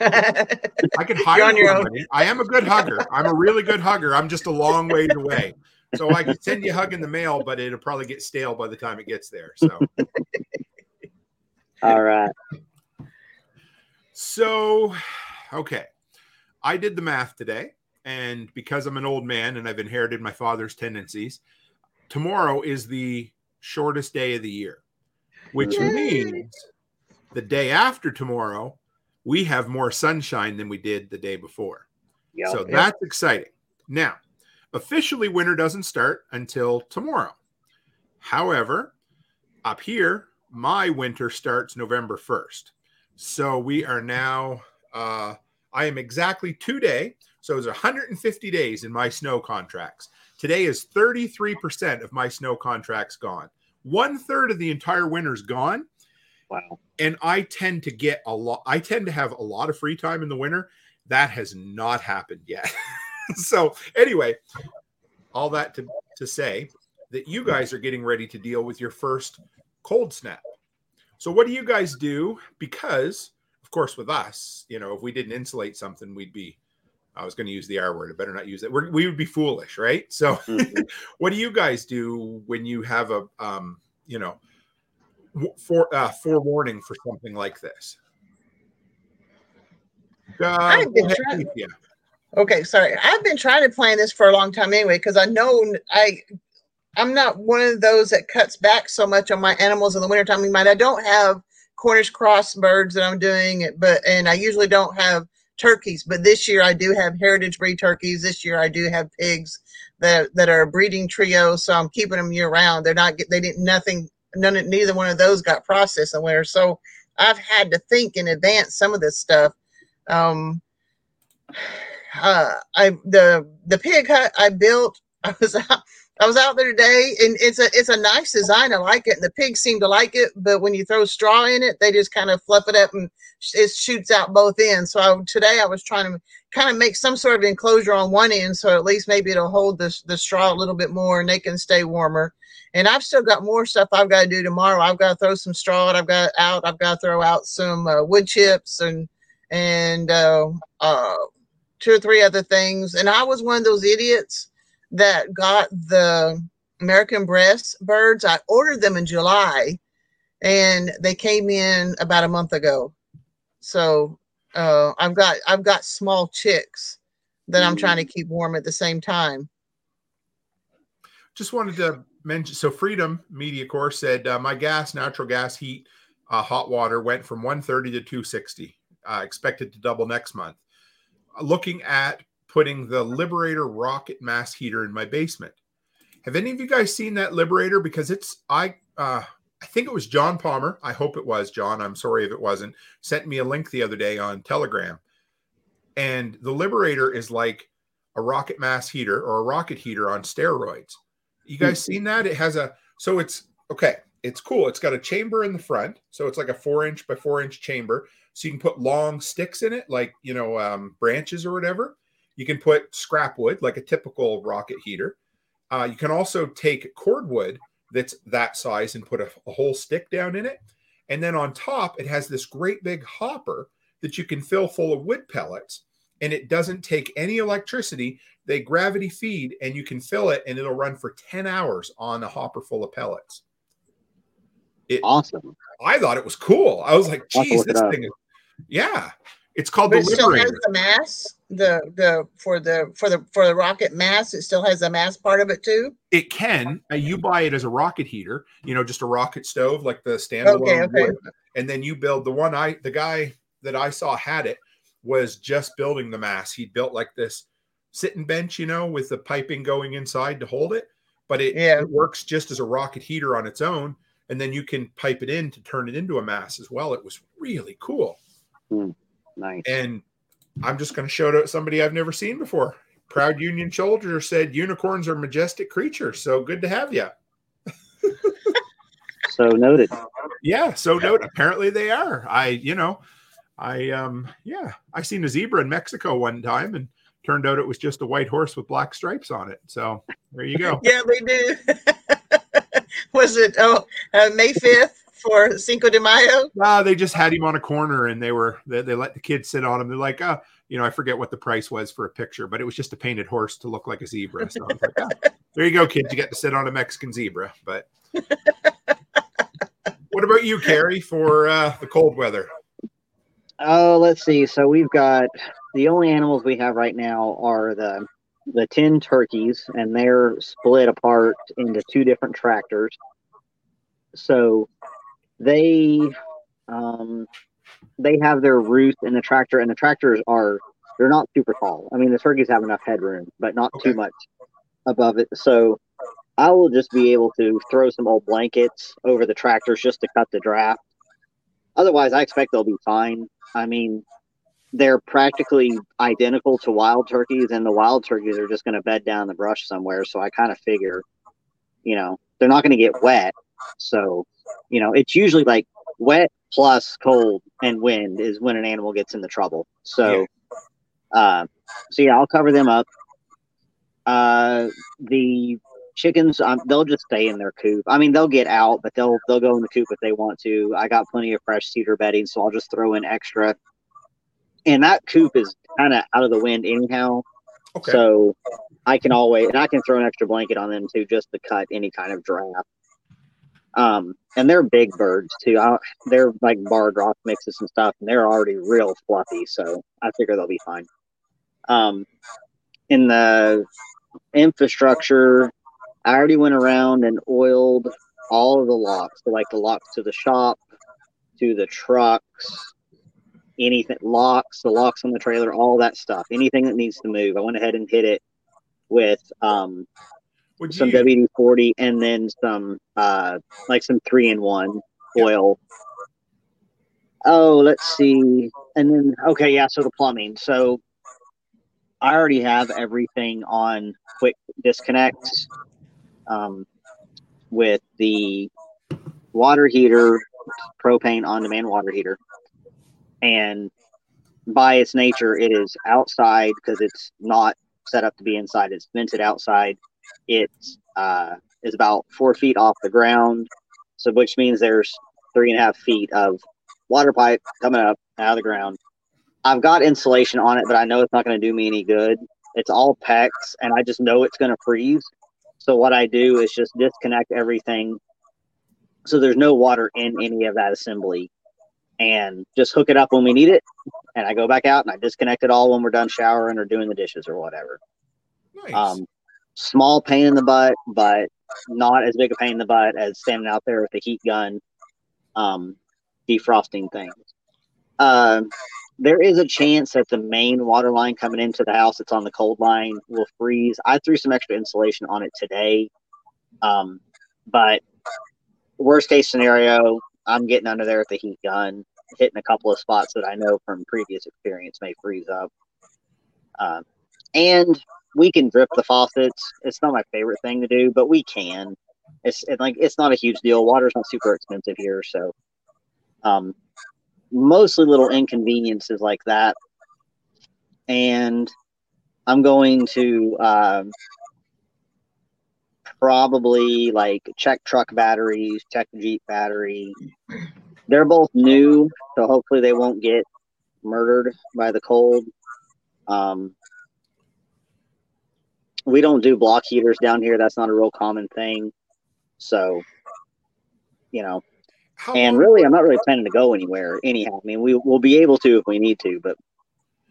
I can hire You're on your own. I am a good hugger. I'm a really good hugger. I'm just a long ways away. So I can send you a hug in the mail, but it'll probably get stale by the time it gets there. So All right. so okay. I did the math today, and because I'm an old man and I've inherited my father's tendencies, tomorrow is the shortest day of the year, which Yay. means the day after tomorrow, we have more sunshine than we did the day before. Yep. So that's exciting. Now, Officially, winter doesn't start until tomorrow. However, up here, my winter starts November 1st. So we are now, uh, I am exactly two day. So it's 150 days in my snow contracts. Today is 33% of my snow contracts gone. One third of the entire winter's gone. Wow. And I tend to get a lot, I tend to have a lot of free time in the winter. That has not happened yet. so, anyway, all that to, to say that you guys are getting ready to deal with your first cold snap. So, what do you guys do? Because, of course, with us, you know, if we didn't insulate something, we'd be, I was going to use the R word. I better not use it. We're, we would be foolish, right? So, mm-hmm. what do you guys do when you have a, um, you know, for uh, forewarning for something like this? Uh, yeah. Okay, sorry. I've been trying to plan this for a long time anyway because I know I I'm not one of those that cuts back so much on my animals in the wintertime. I mean, I don't have Cornish cross birds that I'm doing, it, but and I usually don't have turkeys. But this year I do have heritage breed turkeys. This year I do have pigs that that are a breeding trio, so I'm keeping them year round. They're not they didn't nothing none neither one of those got processed winter. So I've had to think in advance some of this stuff. Um, uh, I the the pig hut I built. I was out, I was out there today, and it's a it's a nice design. I like it, and the pigs seem to like it. But when you throw straw in it, they just kind of fluff it up, and it shoots out both ends. So I, today I was trying to kind of make some sort of enclosure on one end, so at least maybe it'll hold the the straw a little bit more, and they can stay warmer. And I've still got more stuff I've got to do tomorrow. I've got to throw some straw. I've got out. I've got to throw out some uh, wood chips and and uh, uh, two or three other things. And I was one of those idiots that got the American breast birds. I ordered them in July and they came in about a month ago. So uh, I've got I've got small chicks that I'm trying to mm. keep warm at the same time. Just wanted to mention so Freedom Media Corps said uh, my gas, natural gas, heat, uh, hot water went from 130 to 260. Uh, expected to double next month looking at putting the Liberator rocket mass heater in my basement. Have any of you guys seen that Liberator? Because it's I uh, I think it was John Palmer. I hope it was John. I'm sorry if it wasn't. Sent me a link the other day on Telegram, and the Liberator is like a rocket mass heater or a rocket heater on steroids. You guys seen that? It has a so it's okay. It's cool. It's got a chamber in the front, so it's like a four inch by four inch chamber so you can put long sticks in it, like you know um, branches or whatever. You can put scrap wood, like a typical rocket heater. Uh, you can also take cordwood that's that size and put a, a whole stick down in it. And then on top, it has this great big hopper that you can fill full of wood pellets and it doesn't take any electricity. They gravity feed and you can fill it and it'll run for 10 hours on a hopper full of pellets. It, awesome. I thought it was cool. I was like, geez, this thing is yeah, it's called but the it still has the mass. The the for the for the for the rocket mass, it still has the mass part of it too. It can. Uh, you buy it as a rocket heater, you know, just a rocket stove like the standalone. Okay, okay. Wood, and then you build the one. I the guy that I saw had it was just building the mass. He built like this sitting bench, you know, with the piping going inside to hold it. But it, yeah. it works just as a rocket heater on its own, and then you can pipe it in to turn it into a mass as well. It was really cool. Mm, nice. And I'm just going to show it somebody I've never seen before. Proud Union Soldier said unicorns are majestic creatures. So good to have you. so noted. Yeah, so noted. Apparently they are. I, you know, I um yeah, I seen a zebra in Mexico one time and turned out it was just a white horse with black stripes on it. So there you go. yeah, they do. was it oh uh, May 5th? for Cinco de Mayo? Uh, they just had him on a corner and they were they, they let the kids sit on him. They're like, oh, you know, I forget what the price was for a picture, but it was just a painted horse to look like a zebra. So like, oh, there you go, kids. You get to sit on a Mexican zebra. But what about you, Carrie, for uh, the cold weather? Oh, let's see. So we've got the only animals we have right now are the the 10 turkeys and they're split apart into two different tractors. So they um, they have their roost in the tractor, and the tractors are they're not super tall. I mean, the turkeys have enough headroom, but not okay. too much. above it. So I will just be able to throw some old blankets over the tractors just to cut the draft. Otherwise, I expect they'll be fine. I mean, they're practically identical to wild turkeys, and the wild turkeys are just going to bed down the brush somewhere. So I kind of figure, you know, they're not going to get wet. So, you know, it's usually like wet plus cold and wind is when an animal gets into trouble. So, yeah. uh, so yeah, I'll cover them up. Uh, the chickens, um, they'll just stay in their coop. I mean, they'll get out, but they'll they'll go in the coop if they want to. I got plenty of fresh cedar bedding, so I'll just throw in extra. And that coop is kind of out of the wind anyhow, okay. so I can always and I can throw an extra blanket on them too, just to cut any kind of draft. Um, and they're big birds too. I, they're like barred rock mixes and stuff, and they're already real fluffy, so I figure they'll be fine. Um, in the infrastructure, I already went around and oiled all of the locks, so like the locks to the shop, to the trucks, anything locks, the locks on the trailer, all that stuff, anything that needs to move. I went ahead and hit it with um, some WD forty and then some uh, like some three in one oil. Oh, let's see, and then okay, yeah. So the plumbing. So I already have everything on quick disconnects um, with the water heater, propane on demand water heater. And by its nature, it is outside because it's not set up to be inside. It's vented outside. It uh, is about four feet off the ground, so which means there's three and a half feet of water pipe coming up out of the ground. I've got insulation on it, but I know it's not going to do me any good. It's all PEX, and I just know it's going to freeze. So what I do is just disconnect everything so there's no water in any of that assembly and just hook it up when we need it. And I go back out and I disconnect it all when we're done showering or doing the dishes or whatever. Nice. Um, small pain in the butt, but not as big a pain in the butt as standing out there with the heat gun, um, defrosting things. Uh, there is a chance that the main water line coming into the house that's on the cold line will freeze. I threw some extra insulation on it today. Um, but worst case scenario, I'm getting under there with the heat gun, hitting a couple of spots that I know from previous experience may freeze up. Um, and we can drip the faucets. It's not my favorite thing to do, but we can. It's it, like it's not a huge deal. Water's not super expensive here, so um, mostly little inconveniences like that. And I'm going to um, probably like check truck batteries, check Jeep battery. They're both new, so hopefully they won't get murdered by the cold. Um, we don't do block heaters down here. That's not a real common thing. So, you know, how and really, I'm not really planning to go anywhere anyhow. I mean, we will be able to if we need to, but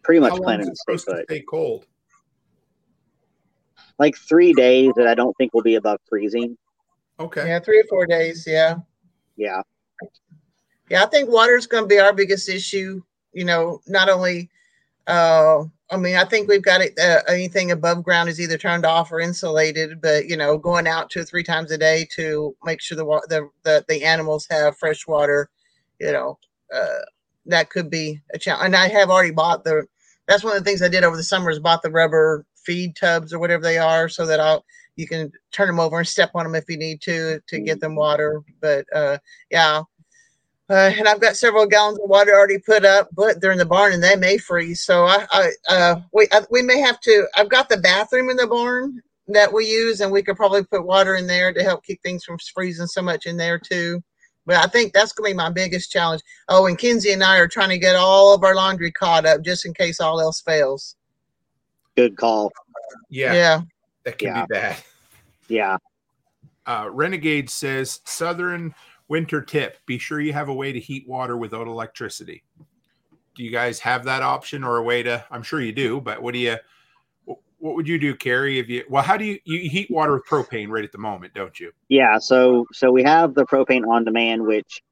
pretty much planning to stay put. stay cold. Like three days that I don't think will be above freezing. Okay. Yeah, three or four days. Yeah. Yeah. Yeah, I think water is going to be our biggest issue. You know, not only uh, I mean, I think we've got it, uh, anything above ground is either turned off or insulated, but you know, going out two or three times a day to make sure the the the, the animals have fresh water, you know, uh, that could be a challenge. And I have already bought the. That's one of the things I did over the summer is bought the rubber feed tubs or whatever they are, so that I'll you can turn them over and step on them if you need to to get them water. But uh, yeah, uh, and I've got several gallons of water already put up, but they're in the barn and they may freeze. So I, I uh, we I, we may have to. I've got the bathroom in the barn that we use, and we could probably put water in there to help keep things from freezing so much in there too. But I think that's going to be my biggest challenge. Oh, and Kinsey and I are trying to get all of our laundry caught up just in case all else fails. Good call. Yeah. Yeah. That can yeah. be bad. Yeah. Uh, Renegade says Southern winter tip be sure you have a way to heat water without electricity. Do you guys have that option or a way to i'm sure you do but what do you what would you do carrie if you well how do you you heat water with propane right at the moment don't you? Yeah so so we have the propane on demand which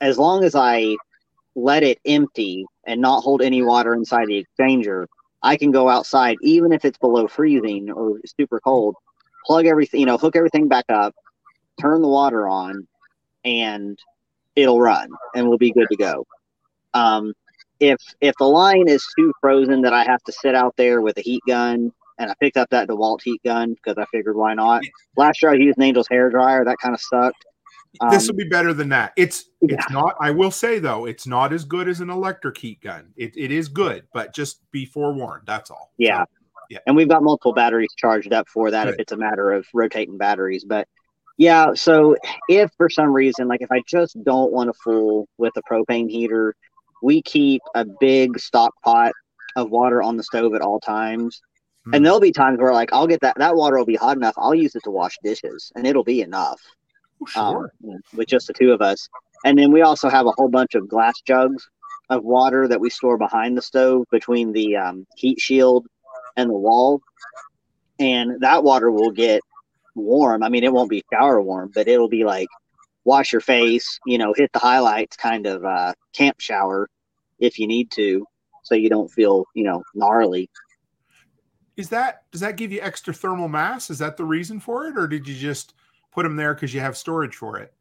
as long as i let it empty and not hold any water inside the exchanger I can go outside, even if it's below freezing or super cold, plug everything, you know, hook everything back up, turn the water on, and it'll run and we'll be good to go. Um, if if the line is too frozen that I have to sit out there with a heat gun, and I picked up that DeWalt heat gun because I figured why not. Last year I used an Angel's hair dryer. That kind of sucked. Um, this will be better than that. It's yeah. it's not. I will say though, it's not as good as an electric heat gun. It, it is good, but just be forewarned. That's all. Yeah. So, yeah. And we've got multiple batteries charged up for that good. if it's a matter of rotating batteries. But yeah, so if for some reason, like if I just don't want to fool with a propane heater, we keep a big stock pot of water on the stove at all times. Mm. And there'll be times where like I'll get that that water will be hot enough. I'll use it to wash dishes and it'll be enough. Oh, sure. Um, with just the two of us. And then we also have a whole bunch of glass jugs of water that we store behind the stove between the um, heat shield and the wall. And that water will get warm. I mean, it won't be shower warm, but it'll be like wash your face, you know, hit the highlights kind of uh, camp shower if you need to, so you don't feel, you know, gnarly. Is that does that give you extra thermal mass? Is that the reason for it, or did you just put them there because you have storage for it?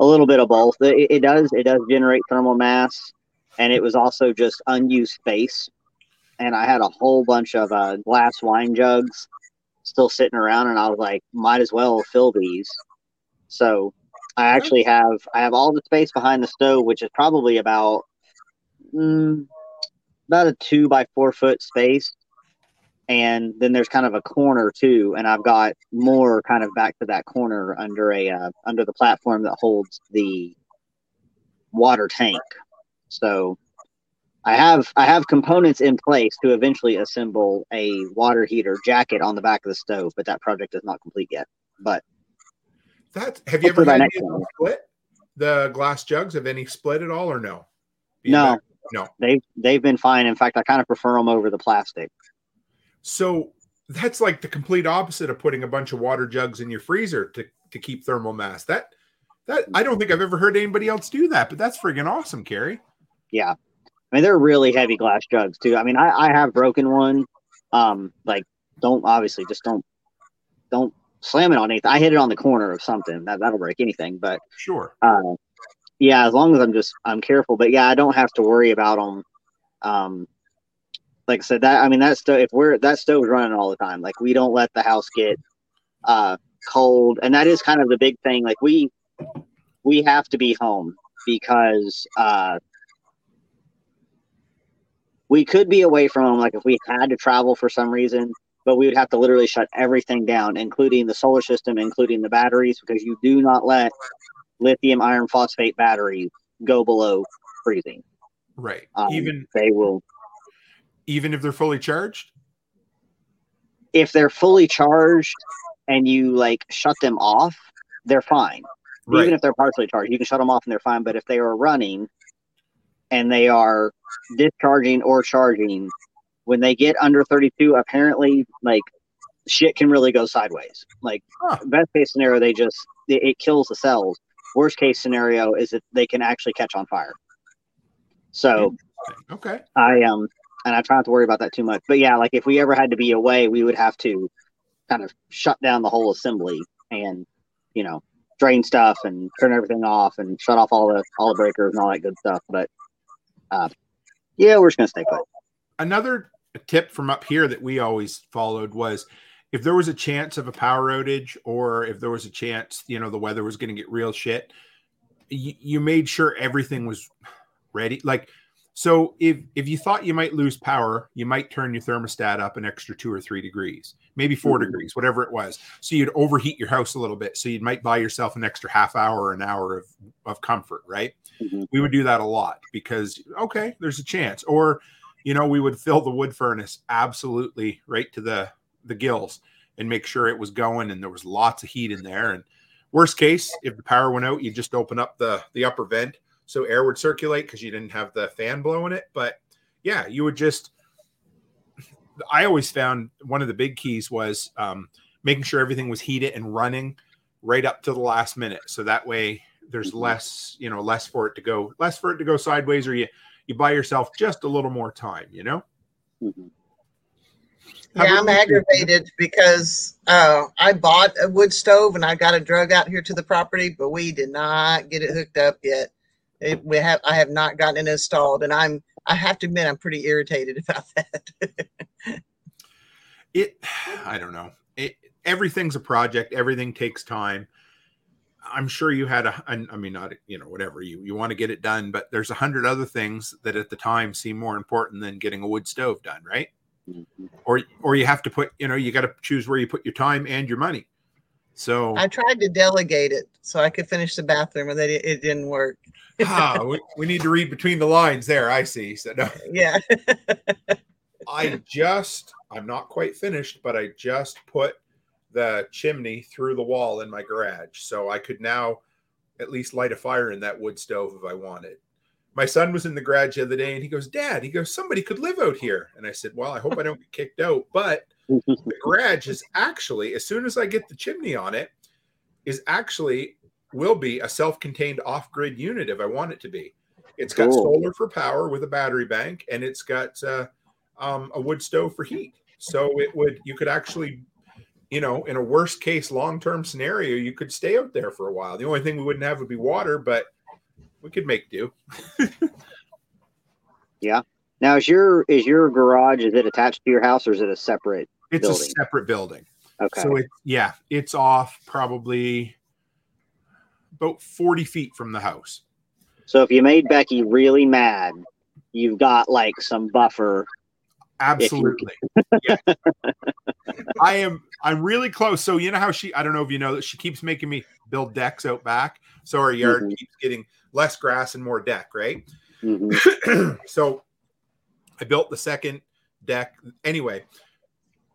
A little bit of both. It, it does. It does generate thermal mass, and it was also just unused space. And I had a whole bunch of uh, glass wine jugs still sitting around, and I was like, might as well fill these. So I actually have I have all the space behind the stove, which is probably about mm, about a two by four foot space, and then there's kind of a corner too, and I've got more kind of back to that corner under a uh, under the platform that holds the water tank. So I have I have components in place to eventually assemble a water heater jacket on the back of the stove, but that project is not complete yet. But that have you ever had any split the glass jugs? Have any split at all or no? no, no. They've they've been fine. In fact, I kind of prefer them over the plastic. So that's like the complete opposite of putting a bunch of water jugs in your freezer to, to keep thermal mass. That that I don't think I've ever heard anybody else do that, but that's friggin' awesome, Carrie. Yeah. I mean, they're really heavy glass jugs too. I mean, I, I have broken one. Um, like don't obviously just don't don't slam it on anything. I hit it on the corner of something that that'll break anything. But sure. Uh, yeah, as long as I'm just I'm careful. But yeah, I don't have to worry about them. Um, like I said, that I mean that stove. If we're that stove's running all the time, like we don't let the house get uh, cold, and that is kind of the big thing. Like we we have to be home because uh, we could be away from them. Like if we had to travel for some reason, but we would have to literally shut everything down, including the solar system, including the batteries, because you do not let lithium iron phosphate batteries go below freezing. Right. Um, Even they will even if they're fully charged? If they're fully charged and you like shut them off, they're fine. Right. Even if they're partially charged, you can shut them off and they're fine. But if they are running and they are discharging or charging, when they get under 32, apparently, like shit can really go sideways. Like, huh. best case scenario, they just it, it kills the cells. Worst case scenario is that they can actually catch on fire. So, okay, I um and I try not to worry about that too much. But yeah, like if we ever had to be away, we would have to kind of shut down the whole assembly and you know drain stuff and turn everything off and shut off all the all the breakers and all that good stuff. But uh, yeah, we're just gonna stay put. Another tip from up here that we always followed was if there was a chance of a power outage or if there was a chance, you know, the weather was going to get real shit, you made sure everything was ready. Like so if if you thought you might lose power, you might turn your thermostat up an extra two or three degrees, maybe 4 mm-hmm. degrees, whatever it was. So you'd overheat your house a little bit. So you might buy yourself an extra half hour or an hour of, of comfort, right? Mm-hmm. We would do that a lot because okay, there's a chance. Or, you know, we would fill the wood furnace absolutely right to the the gills and make sure it was going and there was lots of heat in there. And worst case, if the power went out, you just open up the the upper vent so air would circulate because you didn't have the fan blowing it. But yeah, you would just. I always found one of the big keys was um, making sure everything was heated and running right up to the last minute, so that way there's mm-hmm. less, you know, less for it to go, less for it to go sideways, or you you buy yourself just a little more time, you know. Mm-hmm. Yeah, I'm you, aggravated because uh, I bought a wood stove and I got a drug out here to the property, but we did not get it hooked up yet. It, we have I have not gotten it installed, and I'm I have to admit I'm pretty irritated about that. it i don't know. It, everything's a project. Everything takes time. I'm sure you had a, I mean not you know whatever. You you want to get it done but there's a hundred other things that at the time seem more important than getting a wood stove done right? Mhm. or or you have to put you know you got to choose where you put your time and your money so I tried to delegate it so I could finish the bathroom, and it, it didn't work. ah, we, we need to read between the lines there i see so no, Yeah, i just i'm not quite finished but i just put the chimney through the wall in my garage so i could now at least light a fire in that wood stove if i wanted. My son was in the garage the other day and he goes dad he goes somebody could live out here. And i said well i hope i don't get kicked out but the garage is actually as soon as i get the chimney on it is actually will be a self-contained off-grid unit if i want it to be. It's got Cool. solar for power with a battery bank and it's got uh, um, a wood stove for heat. So it would you could actually you know in a worst case long-term scenario you could stay out there for a while. The only thing we wouldn't have would be water but we could make do Now, is your is your garage is it attached to your house or is it a separate? it's a Building. separate building Okay. So it, yeah, it's off probably about 40 feet from the house. So if you made Becky really mad, you've got like some buffer. Absolutely. yeah. I am I'm really close. So you know how she I don't know if you know that she keeps making me build decks out back. So our yard Mhm. keeps getting less grass and more deck, right? Mhm. so I built the second deck. Anyway,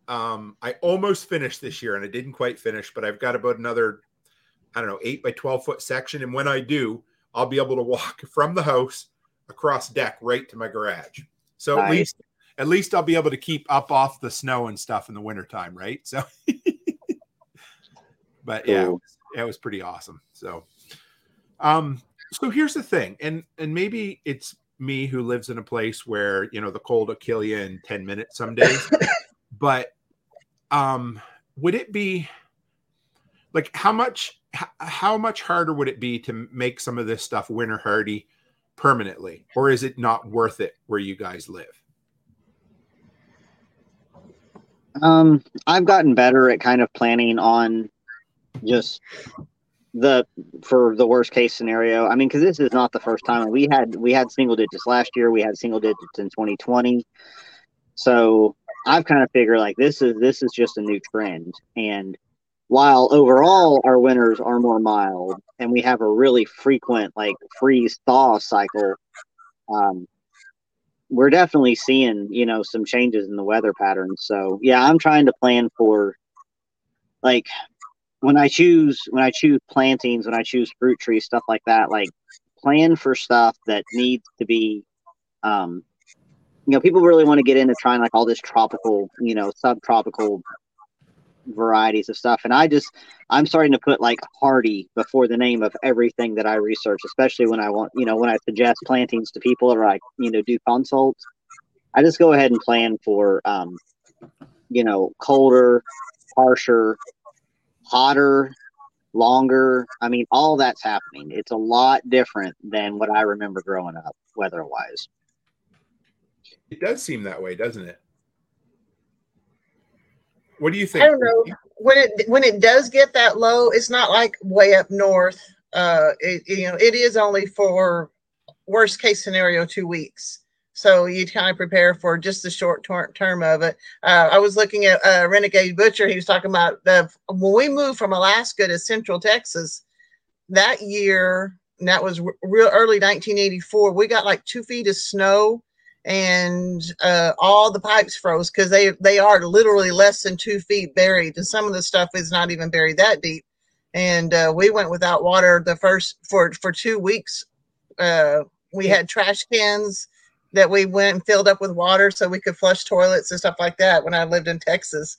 um, I almost finished this year and I didn't quite finish, but I've got about another, I don't know, eight by 12 foot section. And when I do, I'll be able to walk from the house across deck right to my garage. So at least, at least I'll be able to keep up off the snow and stuff in the wintertime, right? So, but yeah, it was, it was pretty awesome. So, um, so here's the thing, and and maybe it's me who lives in a place where you know the cold will kill you in 10 minutes some days. But um would it be like how much how much harder would it be to make some of this stuff winter hardy permanently? Or is it not worth it where you guys live? Um, I've gotten better at kind of planning on just the for the worst case scenario. I mean, because this is not the first time we had we had single digits last year. We had single digits in 2020. So I've kind of figured like this is this is just a new trend. And while overall our winters are more mild and we have a really frequent like freeze thaw cycle, um, we're definitely seeing you know some changes in the weather patterns so yeah i'm trying to plan for like when i choose when i choose plantings when i choose fruit trees stuff like that like plan for stuff that needs to be um you know people really want to get into trying like all this tropical you know subtropical varieties of stuff and i just i'm starting to put like hardy before the name of everything that i research especially when i want you know when i suggest plantings to people or i you know do consults. I just go ahead and plan for um you know colder harsher hotter longer i mean all that's happening it's a lot different than what i remember growing up weather wise it does seem that way doesn't it what do you think I don't know when it when it does get that low. It's not like way up north. Uh, it, you know, it is only for worst case scenario two weeks. So you kind of prepare for just the short ter- term of it. Uh, I was looking at uh, Renegade Butcher. He was talking about the when we moved from Alaska to Central Texas that year. And that was real early 1984. We got like two feet of snow and uh, all the pipes froze because they they are literally less than two feet buried, and some of the stuff is not even buried that deep. And uh, we went without water the first for for two weeks. Uh, we had trash cans that we went and filled up with water so we could flush toilets and stuff like that when I lived in Texas.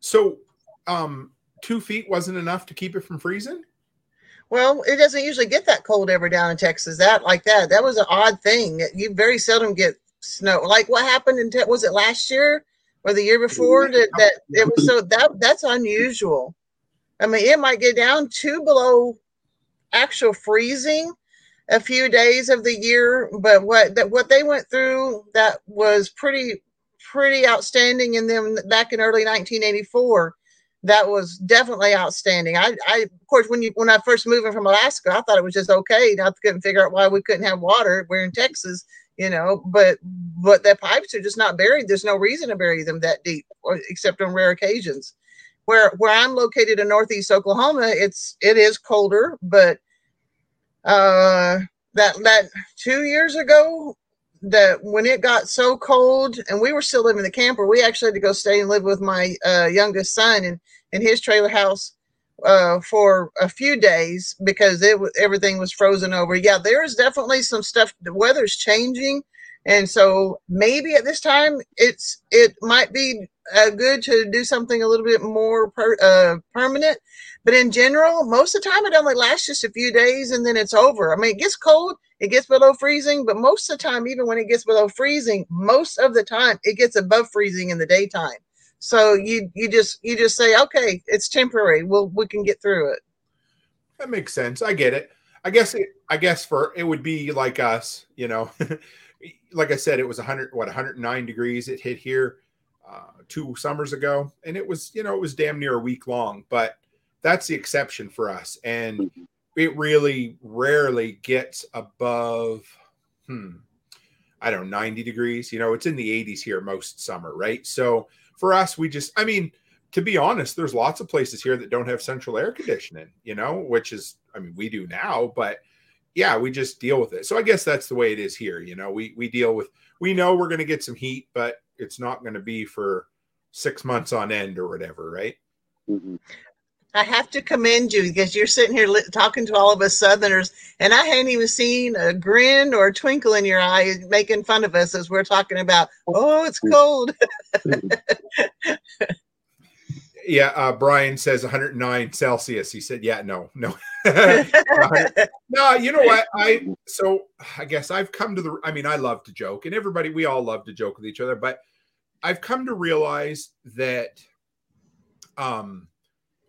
so um two feet wasn't enough to keep it from freezing Well, it doesn't usually get that cold ever down in Texas. That like that. That was an odd thing. You very seldom get snow. Like what happened in Te- was it last year or the year before that, that it was so that that's unusual. I mean, it might get down to below actual freezing a few days of the year, but what that what they went through that was pretty pretty outstanding in them back in early 1984 that was definitely outstanding. I, I, of course, when you when I first moved in from Alaska, I thought it was just okay. I couldn't figure out why we couldn't have water. We're in Texas, you know, but but the pipes are just not buried. There's no reason to bury them that deep, or, except on rare occasions. Where where I'm located in Northeast Oklahoma, it's it is colder, but uh, that that two years ago, that when it got so cold and we were still living in the camper, we actually had to go stay and live with my uh, youngest son in, in his trailer house uh, for a few days because it was everything was frozen over. Yeah, there is definitely some stuff. The weather's changing, and so maybe at this time it's it might be uh, good to do something a little bit more per, uh, permanent. But in general, most of the time it only lasts just a few days and then it's over. I mean, it gets cold it gets below freezing, but most of the time, even when it gets below freezing, most of the time it gets above freezing in the daytime. So you you just you just say, okay, it's temporary. We'll we can get through it. That makes sense. I get it. I guess it, I guess for it would be like us, you know. like I said, it was 100 what 109 degrees. It hit here uh, two summers ago, and it was you know it was damn near a week long. But that's the exception for us. And mm-hmm. it really rarely gets above hmm i don't know 90 degrees. You know it's in the 80s here most summer right? So for us we just i mean to be honest there's lots of places here that don't have central air conditioning you know which is i mean we do now but yeah we just deal with it. So i guess that's the way it is here you know we we deal with we know we're going to get some heat but it's not going to be for six months on end or whatever right? Mm-hmm. I have to commend you because you're sitting here li- talking to all of us Southerners, and I hadn't even seen a grin or a twinkle in your eye making fun of us as we're talking about, oh, it's cold. yeah, uh, Brian says 109 Celsius. He said, yeah, no, no. no, you know what? I so I guess I've come to the I mean, I love to joke, and everybody we all love to joke with each other, but I've come to realize that um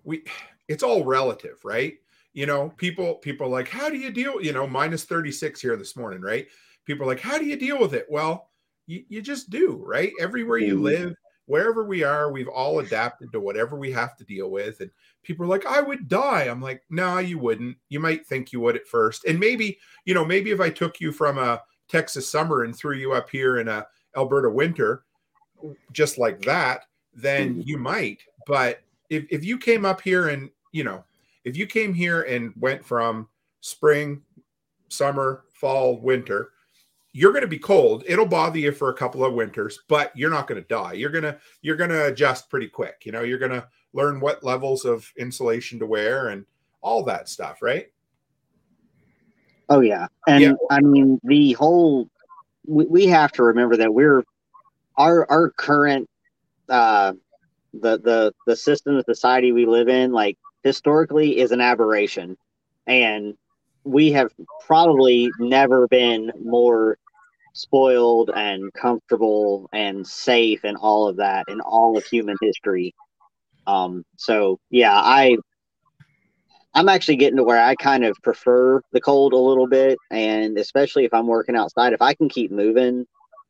we it's all relative, right? You know, people people like, how do you deal? You know, minus 36 here this morning, right? People are like, how do you deal with it? Well, you, you just do, right? Everywhere you mm-hmm. live, wherever we are, we've all adapted to whatever we have to deal with. And people are like, I would die. I'm like, no, you wouldn't. You might think you would at first. And maybe, you know, maybe if I took you from a Texas summer and threw you up here in a Alberta winter, just like that, then mm-hmm. you might. But if, if you came up here and you know if you came here and went from spring summer fall winter you're going to be cold. It'll bother you for a couple of winters but you're not going to die. You're going to you're going to adjust pretty quick. You know you're going to learn what levels of insulation to wear and all that stuff right? Oh yeah. And yeah. i mean the whole we, we have to remember that we're our our current uh the the the system, the society we live in, like historically, is an aberration, and we have probably never been more spoiled and comfortable and safe and all of that in all of human history. Um, so yeah, I I'm actually getting to where I kind of prefer the cold a little bit, and especially if I'm working outside, if I can keep moving,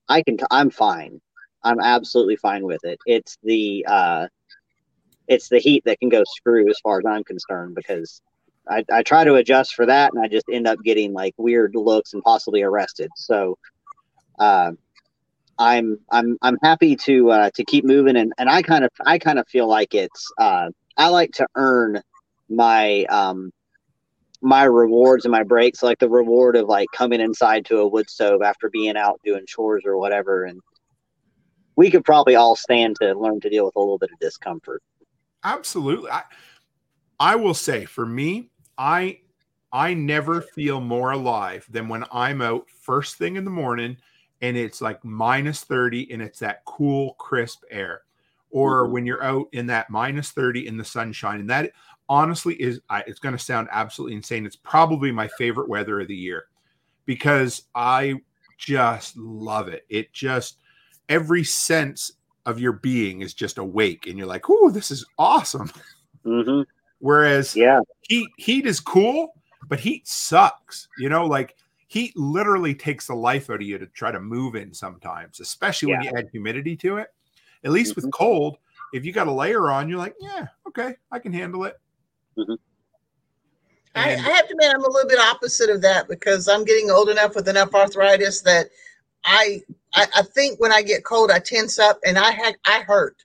I can. I'm fine. I'm absolutely fine with it. It's the uh, it's the heat that can go screw as far as I'm concerned because I, I try to adjust for that and I just end up getting like weird looks and possibly arrested. So uh, I'm I'm I'm happy to uh, to keep moving and, and I kind of I kind of feel like it's uh, I like to earn my um my rewards and my breaks like the reward of like coming inside to a wood stove after being out doing chores or whatever and we could probably all stand to learn to deal with a little bit of discomfort. Absolutely. I, I will say for me, I I never feel more alive than when I'm out first thing in the morning and it's like minus 30 and it's that cool, crisp air. Or mm-hmm. when you're out in that minus 30 in the sunshine. And that honestly is, I, it's going to sound absolutely insane. It's probably my favorite weather of the year because I just love it. It just, every sense of your being is just awake and you're like, "Oh, this is awesome." hmm Whereas Yeah. heat heat is cool, but heat sucks. You know, like heat literally takes the life out of you to try to move in sometimes, especially when you add humidity to it. At least with Mhm. cold, if you got a layer on, you're like, yeah, okay, I can handle it. Mhm. I, I have to admit, I'm a little bit opposite of that because I'm getting old enough with enough arthritis that I, I, I think when I get cold, I tense up and I had, I hurt.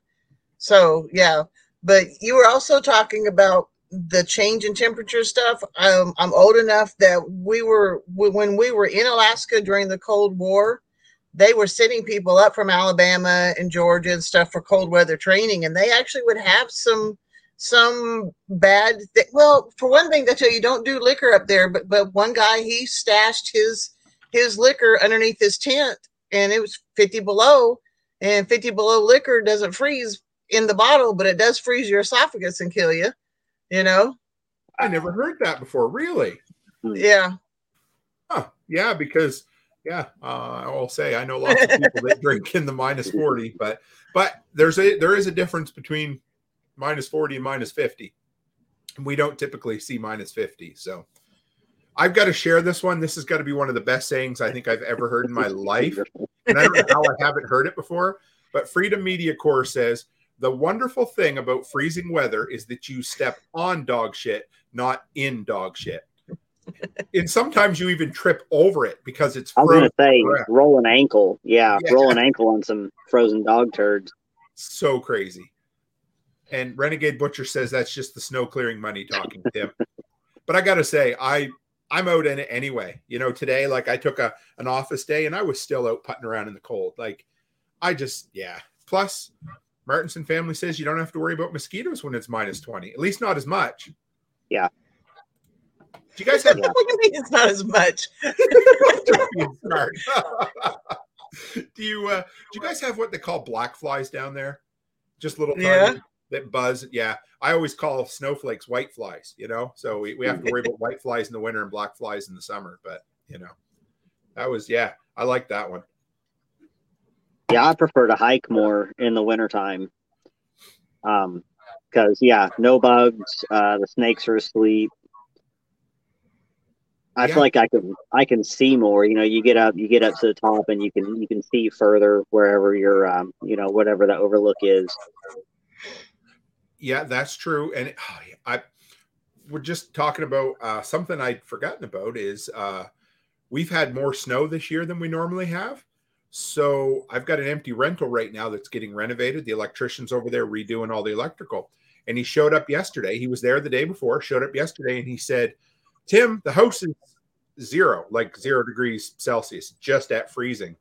So yeah, but you were also talking about the change in temperature stuff. Um, I'm old enough that we were when we were in Alaska during the Cold War. They were sending people up from Alabama and Georgia and stuff for cold weather training, and they actually would have some some bad th- well for one thing they tell you don't do liquor up there but but one guy he stashed his his liquor underneath his tent and it was 50 below and 50 below liquor doesn't freeze in the bottle but it does freeze your esophagus and kill you you know I never heard that before. Really? yeah Huh. Yeah, because yeah, uh, I will say I know lots of people that drink in the minus forty, but but there's a there is a difference between minus forty and minus fifty. We don't typically see minus fifty, so I've got to share this one. This has got to be one of the best sayings I think I've ever heard in my life, and I don't know how I haven't heard it before. But Freedom Media Corps says the wonderful thing about freezing weather is that you step on dog shit, not in dog shit. and sometimes you even trip over it because it's I was frozen. gonna say roll an ankle. Yeah, Yeah. roll an ankle on some frozen dog turds. So crazy. And Renegade Butcher says that's just the snow clearing money talking, Tim. but I gotta say, I I'm out in it anyway. You know, today, like I took a an office day and I was still out putting around in the cold. Like I just yeah. Plus, Martinson family says you don't have to worry about mosquitoes when it's minus 20, at least not as much. Yeah. Do you guys have what do you mean it's not as much do you uh do you guys have what they call black flies down there? Just little tiny Yeah. That buzz. Yeah. I always call snowflakes white flies, you know. So we, we have to worry about white flies in the winter and black flies in the summer. But you know, that was yeah, I like that one. Yeah, I prefer to hike more in the wintertime. Um, because yeah, no bugs. Uh, the snakes are asleep. I Yeah. feel like I can I can see more. You know, you get up, you get up to the top, and you can you can see further wherever you're, um, you know, whatever the overlook is. Yeah, that's true. And oh, yeah, I we're just talking about uh, something I'd forgotten about is uh, we've had more snow this year than we normally have. So I've got an empty rental right now that's getting renovated. The electrician's over there redoing all the electrical. And he showed up yesterday. He was there the day before, showed up yesterday, and he said, Tim, the house is zero, like zero degrees Celsius, just at freezing.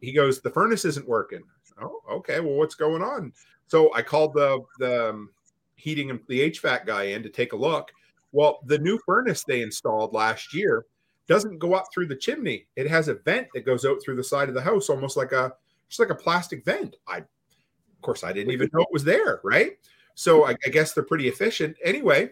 He goes, The furnace isn't working. Oh, okay. Well, what's going on? So I called the the um, heating and the HVAC guy in to take a look. Well, the new furnace they installed last year doesn't go up through the chimney. It has a vent that goes out through the side of the house, almost like a just like a plastic vent. I, of course, I didn't even know it was there, right? So I, I guess they're pretty efficient. Anyway,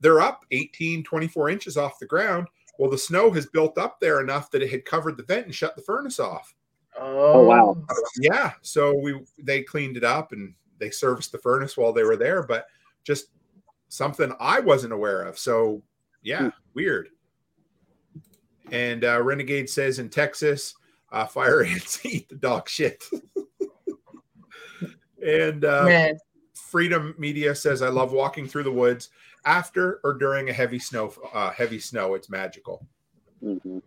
they're up 18, 24 inches off the ground. Well, the snow has built up there enough that it had covered the vent and shut the furnace off. oh, wow. Yeah, so we they cleaned it up and they serviced the furnace while they were there, but just something I wasn't aware of. So yeah, weird. And uh, Renegade says in Texas, uh, fire ants eat the dog shit. and uh, man Freedom Media says, "I love walking through the woods after or during a heavy snow. Uh, heavy snow, it's magical." hmm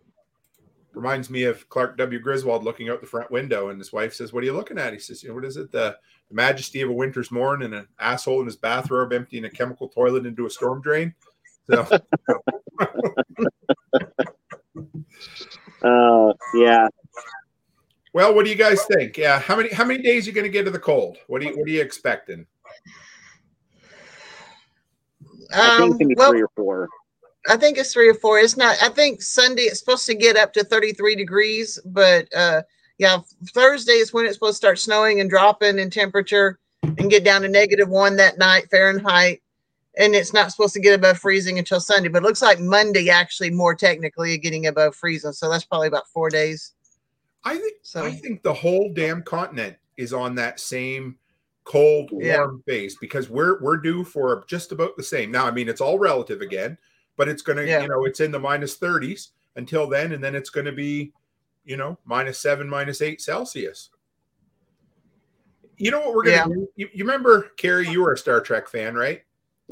reminds me of Clark W. Griswold looking out the front window, and his wife says, "What are you looking at?" He says, "What is it? The, the majesty of a winter's morn, and an asshole in his bathrobe emptying a chemical toilet into a storm drain." So, Uh, yeah. well, what do you guys think? Yeah, how many how many days are you going to get to the cold? What do you what are you expecting? I think um, it's gonna well three or four. I think it's three or four. It's not. I think Sunday it's supposed to get up to 33 degrees, but uh, yeah, Thursday is when it's supposed to start snowing and dropping in temperature and get down to negative one that night Fahrenheit. And it's not supposed to get above freezing until Sunday, but it looks like Monday actually more technically getting above freezing. So that's probably about four days. I think So I think the whole damn continent is on that same cold Yeah. warm phase because we're we're due for just about the same. Now, I mean, it's all relative again, but it's going to Yeah. you know it's in the minus 30s until then, and then it's going to be you know minus seven, minus eight Celsius. You know what we're gonna Yeah. do? You, you remember, Carrie? You were a Star Trek fan, right?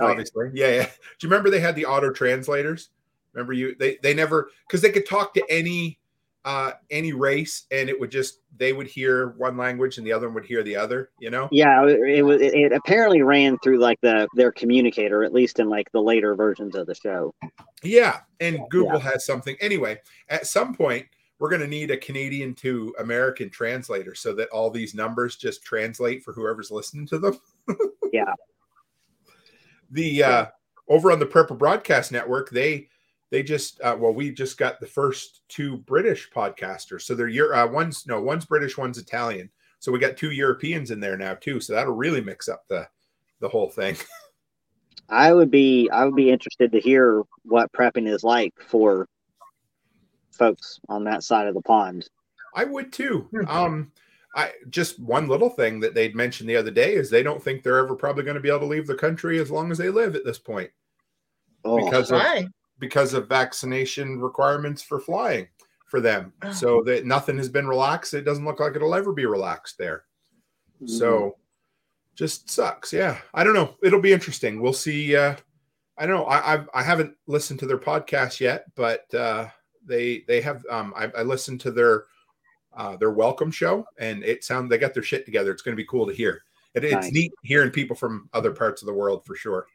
Oh. Obviously, yeah, yeah. Do you remember they had the auto translators? Remember you? They they never because they could talk to any uh any race and it would just they would hear one language and the other one would hear the other. You know? Yeah, it, was. It, it apparently ran through like the their communicator, at least in like the later versions of the show. Yeah. And Google has something anyway. At some point, we're going to need a Canadian to American translator so that all these numbers just translate for whoever's listening to them. Yeah. The uh over on the Prepper Broadcast Network, they they just uh, well we just got the first two british podcasters. So they're your uh, one's no one's british one's italian. So we got two europeans in there now too. So that'll really mix up the the whole thing. I would be I would be interested to hear what prepping is like for folks on that side of the pond. i would too um i just one little thing that they'd mentioned the other day is they don't think they're ever probably going to be able to leave the country as long as they live at this point Oh, because of because of vaccination requirements for flying for them Oh. so that nothing has been relaxed it doesn't look like it'll ever be relaxed there Mhm. So just sucks. Yeah. I don't know. It'll be interesting. We'll see. Uh, I don't know. I, I've, I haven't listened to their podcast yet, but uh, they, they have, um, I, I listened to their, uh, their welcome show and it sounds, they got their shit together. It's going to be cool to hear. It, it's Nice. neat hearing people from other parts of the world for sure.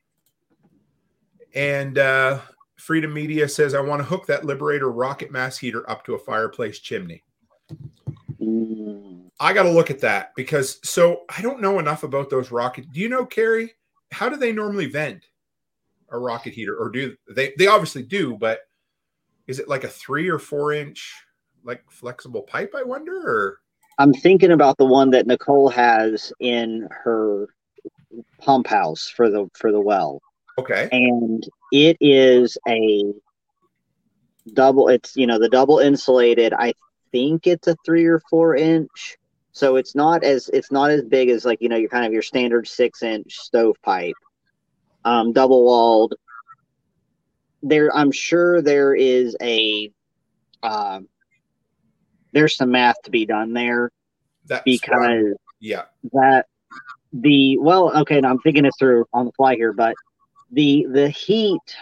And, uh, Freedom Media says, I want to hook that Liberator rocket mass heater up to a fireplace chimney. Mm. I got to look at that because so I don't know enough about those rocket. Do you know, Carrie? How do they normally vent a rocket heater, or do they? They obviously do, but is it like a three or four inch like flexible pipe? I wonder. Or I'm thinking about the one that Nicole has in her pump house for the for the well. okay, and it is a double it's you know the double insulated i think it's a three or four inch so it's not as it's not as big as like you know your kind of your standard six inch stovepipe um double walled there i'm sure there is a um there's some math to be done there that's because yeah, that the well okay now i'm thinking this through on the fly here but the the heat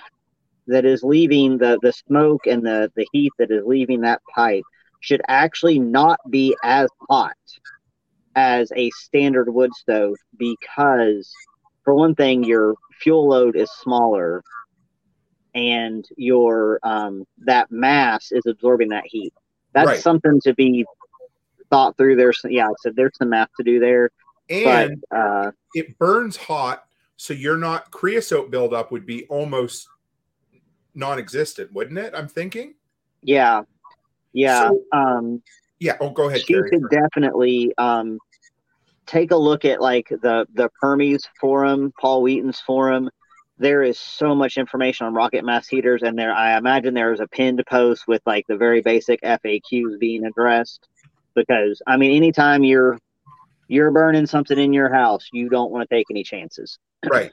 that is leaving the the smoke and the the heat that is leaving that pipe should actually not be as hot as a standard wood stove because for one thing your fuel load is smaller and your um that mass is absorbing that heat that's Right. something to be thought through there's yeah so there's some math to do there and but uh it burns hot, so you're not creosote buildup would be almost non-existent, wouldn't it? I'm thinking. yeah yeah So- um Yeah. Oh, go ahead, You could definitely um take a look at like the the Permies forum paul wheaton's forum there is so much information on rocket mass heaters and there i imagine there is a pinned post with like the very basic faqs being addressed. Because i mean anytime you're you're burning something in your house you don't want to take any chances. Right.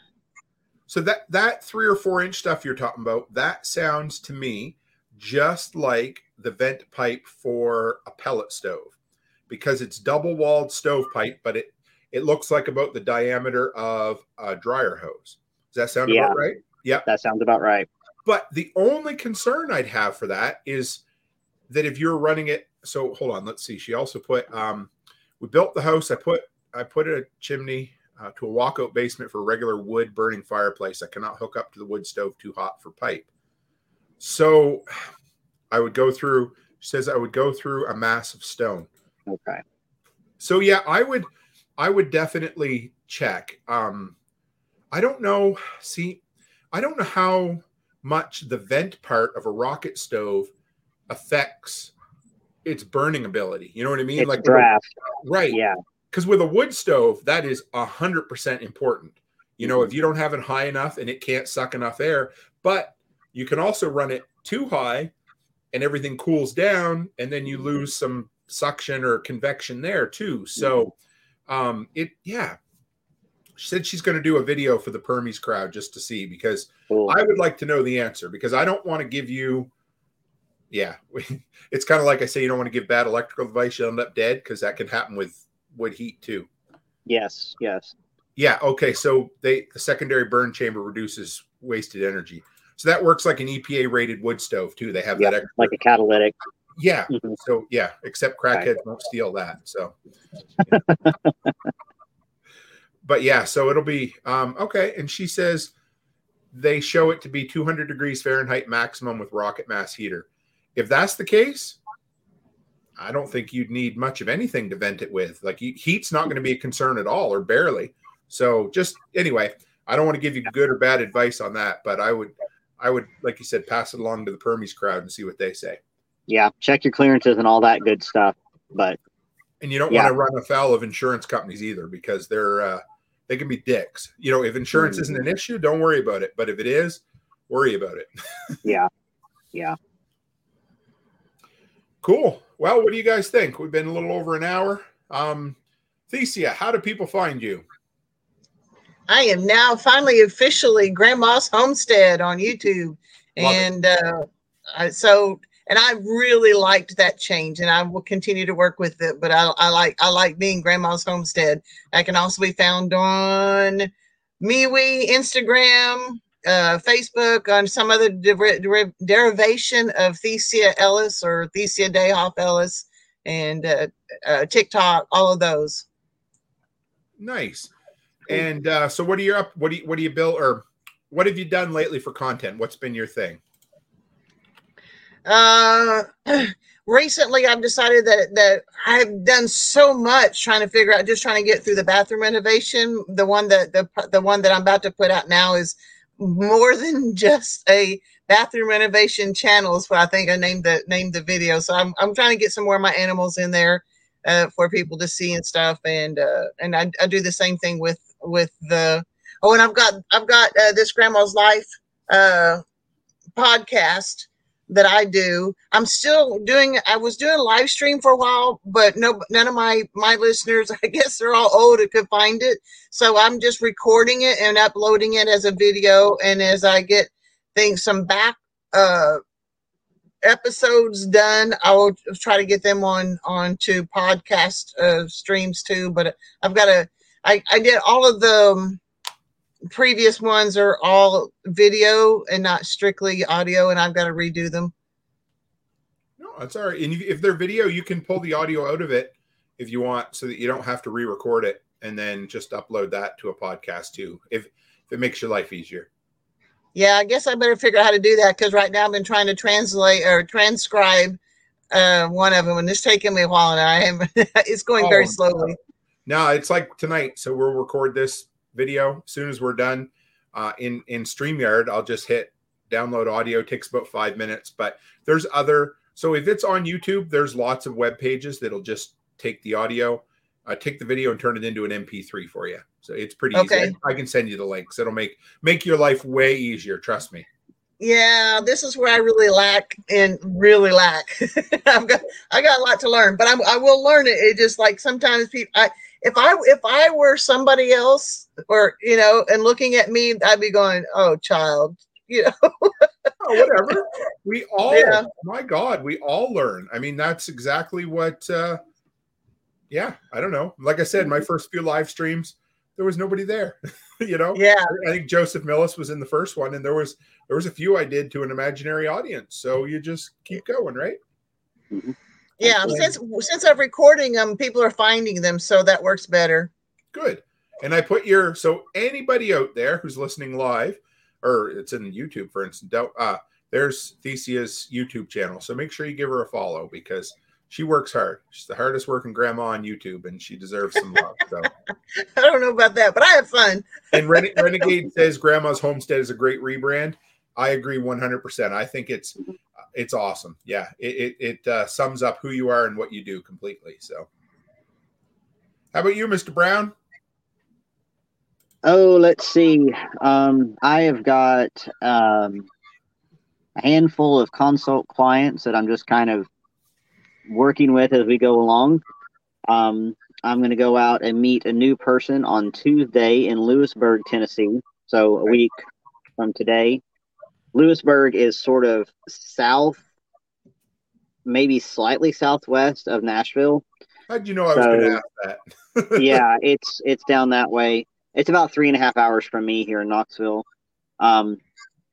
So that that three or four inch stuff you're talking about that sounds to me just like the vent pipe for a pellet stove. Because it's double walled stovepipe but it it looks like about the diameter of a dryer hose does that sound Yeah. about right? Yep. That sounds about right. But the only concern i'd have for that is that if you're running it so hold on let's see. She also put um we built the house. I put i put a chimney uh, to a walkout basement for a regular wood burning fireplace. I cannot hook up to the wood stove too hot for pipe. So i would go through she says i would go through a mass of stone. Okay. So yeah, I would I would definitely check. Um I don't know, see, I don't know how much the vent part of a rocket stove affects its burning ability. You know what I mean? it's a- draft right. yeah Because with a wood stove, that is a hundred percent important. You know, if you don't have it high enough and it can't suck enough air, but you can also run it too high and everything cools down and then you lose some suction or convection there too. So Um, it yeah. She said she's going to do a video for the Permies crowd just to see because Cool. I would like to know the answer because I don't want to give you. Yeah, it's kind of like I say you don't want to give bad electrical advice, you'll end up dead because that can happen with wood heat too. yes, yes. Yeah. Okay. So they the secondary burn chamber reduces wasted energy. So that works like an EPA rated wood stove too. They have Yep, that. Extra, Like a catalytic. yeah. Mhm. So yeah, except Right. crackheads won't steal that. So. but yeah, so it'll be um, okay. And she says they show it to be 200 degrees Fahrenheit maximum with rocket mass heater. If that's the case, I don't think you'd need much of anything to vent it with. Like heat's not going to be a concern at all, or barely. So just anyway, I don't want to give you good or bad advice on that, but I would, I would, like you said, pass it along to the Permies crowd and see what they say. Yeah, check your clearances and all that good stuff. But And you don't Yeah. want to run afoul of insurance companies either because they're uh, they can be dicks. You know, if insurance isn't an issue, don't worry about it. But if it is, worry about it. yeah, yeah. Cool. Well, what do you guys think? We've been a little over an hour. Um, Thesia, how do people find you? I am now finally officially Grandma's Homestead on YouTube. Love and uh, I, so and I really liked that change, and I will continue to work with it. But I, I like I like being Grandma's Homestead. I can also be found on MeWe, Instagram, uh, Facebook, on some other deri- deri- derivation of Thesia Ellis or Thesia Dayhoff Ellis, and uh, uh, TikTok, all of those. Nice. And uh, so, what are you up? What do you what do you build or what have you done lately for content? What's been your thing? Uh, recently I've decided that that I've done so much trying to figure out, just trying to get through the bathroom renovation. The one that the the one that I'm about to put out now is more than just a bathroom renovation channel. Is what I think I named the named the video. So I'm I'm trying to get some more of my animals in there uh, for people to see and stuff. And uh, and I, I do the same thing with with the oh, and I've got I've got uh, this grandma's life uh podcast that I do. I'm still doing I was doing a live stream for a while, but no none of my my listeners, I guess they're all old and could find it. So I'm just recording it and uploading it as a video and as I get things some back uh episodes done, I will try to get them on on to podcast uh streams too, but I've got to I I did all of the um, previous ones are all video and not strictly audio, and I've got to redo them. No, that's all right. And if- if they're video, you can pull the audio out of it if you want, so that you don't have to re-record it and then just upload that to a podcast too. If if it makes your life easier. Yeah, I guess I better figure out how to do that because right now I've been trying to translate or transcribe uh, one of them, and it's taking me a while, and I am it's going very Oh, slowly. No, it's like tonight. So we'll record this video as soon as we're done. Uh, in in Streamyard, I'll just hit download audio. Takes about five minutes, but there's other. So if it's on YouTube, there's lots of web pages that'll just take the audio, uh, take the video, and turn it into an MP3 for you. So it's pretty Okay. easy. I, I can send you the links. It'll make make your life way easier. Trust me. Yeah, this is where I really lack and really lack. I've got I got a lot to learn, but I'm, I will learn it. It just like sometimes people. I, if I if I were somebody else, or you know, and looking at me, I'd be going, "Oh, child," you know. Oh, whatever. We all, Yeah. my God, we all learn. I mean, that's exactly what. uh Yeah, I don't know. Like I said, my first few live streams, there was nobody there. you know, Yeah, I think Joseph Millis was in the first one, and there was there was a few I did to an imaginary audience. So you just keep going, right? yeah. Since since I'm recording them, people are finding them, so that works better. Good. And I put your so anybody out there who's listening live, or it's in YouTube, for instance, don't, uh, there's Thesia's YouTube channel. So make sure you give her a follow because she works hard. She's the hardest working grandma on YouTube, and she deserves some love. So, I don't know about that, but I have fun. and Ren- Renegade says Grandma's Homestead is a great rebrand. I agree 100%. I think it's it's awesome. Yeah, it it, it uh, sums up who you are and what you do completely. So, how about you, Mr. Brown? Oh, let's see. Um, I have got um, a handful of consult clients that I'm just kind of working with as we go along. Um, I'm going to go out and meet a new person on Tuesday in Lewisburg, Tennessee. So a week from today. Lewisburg is sort of south, maybe slightly southwest of Nashville. How'd you know I was going to ask that? yeah, it's it's down that way. It's about three and a half hours from me here in Knoxville. Um,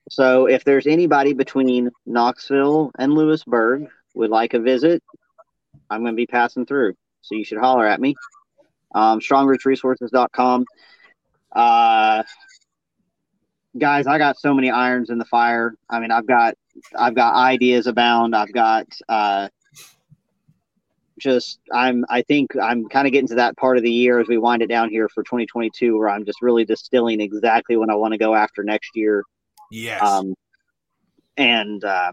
so if there's anybody between Knoxville and Lewisburg would like a visit, I'm going to be passing through. So you should holler at me. Um, strongridgeresources.com. Uh, guys, I got so many irons in the fire. I mean, I've got I've got ideas abound. I've got uh, just I'm I think I'm kind of getting to that part of the year as we wind it down here for 2022 where I'm just really distilling exactly what I want to go after next year. Yes. Um, and uh,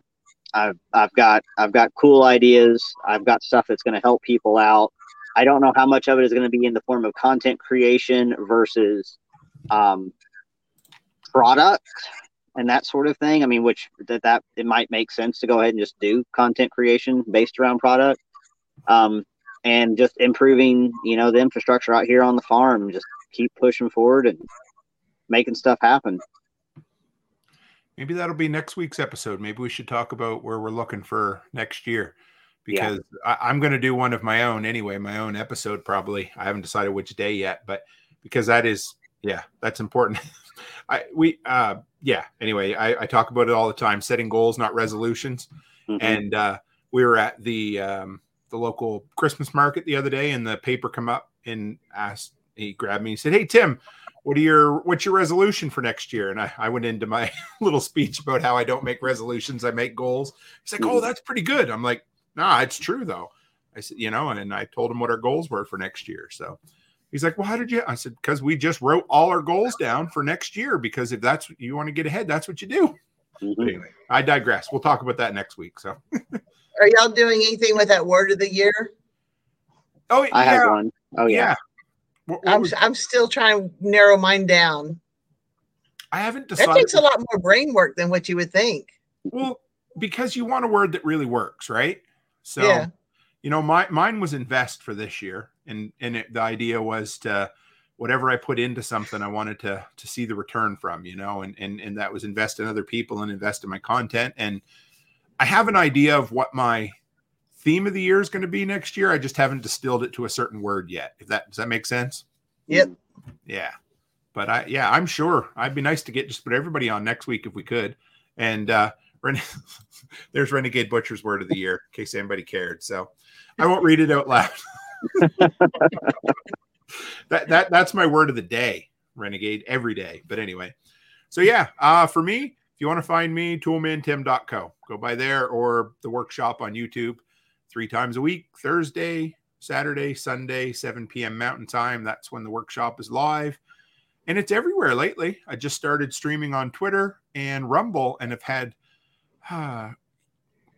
I've I've got I've got cool ideas. I've got stuff that's going to help people out. I don't know how much of it is going to be in the form of content creation versus um, product and that sort of thing. I mean, which that that it might make sense to go ahead and just do content creation based around product, um, and just improving, you know, the infrastructure out here on the farm. Just keep pushing forward and making stuff happen. Maybe that'll be next week's episode. Maybe we should talk about where we're looking for next year because yeah. I, am going to do one of my own anyway, my own episode probably. I haven't decided which day yet, but because that is, yeah, that's important. I we uh yeah. Anyway, I, I talk about it all the time. Setting goals, not resolutions. Mm-hmm. And uh, we were at the um, the local Christmas market the other day, and the paper come up and asked. He grabbed me. and said, "Hey Tim, what are your what's your resolution for next year?" And I, I went into my little speech about how I don't make resolutions, I make goals. He's like, "Oh, mm-hmm. that's pretty good." I'm like, "Nah, it's true though." I said, you know, and I told him what our goals were for next year. So He's like, well, how did you? I said, because we just wrote all our goals down for next year. Because if that's what you want to get ahead, that's what you do. Mm-hmm. Anyway, I digress. We'll talk about that next week. So, are y'all doing anything with that word of the year? Oh, I yeah. have one. Oh, yeah. yeah. What, what I'm, was... I'm still trying to narrow mine down. I haven't decided. That takes a lot more brain work than what you would think. Well, because you want a word that really works, right? So, yeah. you know, my mine was invest for this year, and and it, the idea was to whatever I put into something, I wanted to to see the return from, you know, and and and that was invest in other people and invest in my content. And I have an idea of what my theme of the year is going to be next year. I just haven't distilled it to a certain word yet. If that does that make sense? Yep. Yeah. But I yeah, I'm sure I'd be nice to get just put everybody on next week if we could. And uh Ren- there's Renegade Butcher's word of the year, in case anybody cared. So I won't read it out loud. that that that's my word of the day, renegade every day. But anyway, so yeah, uh, for me, if you want to find me, toolmantim.co, go by there or the workshop on YouTube three times a week, Thursday, Saturday, Sunday, 7 p.m. Mountain Time. That's when the workshop is live. And it's everywhere lately. I just started streaming on Twitter and Rumble and have had uh,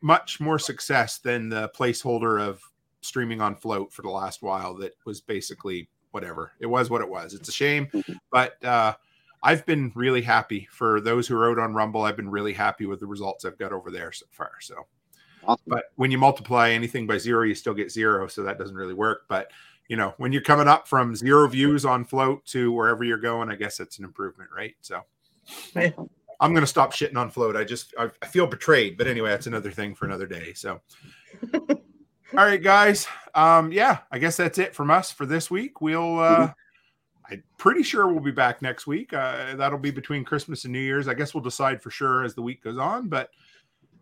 much more success than the placeholder of streaming on Flote for the last while that was basically whatever it was what it was it's a shame mm-hmm. but uh i've been really happy for those who wrote on rumble i've been really happy with the results i've got over there so far so awesome. but when you multiply anything by zero you still get zero so that doesn't really work but you know when you're coming up from zero views on Flote to wherever you're going i guess it's an improvement right so i'm going to stop shitting on Flote i just I, I feel betrayed but anyway that's another thing for another day so All right, guys. Um, yeah, I guess that's it from us for this week. We'll uh mm-hmm. I'm pretty sure we'll be back next week. Uh, that'll be between Christmas and New Year's. I guess we'll decide for sure as the week goes on. But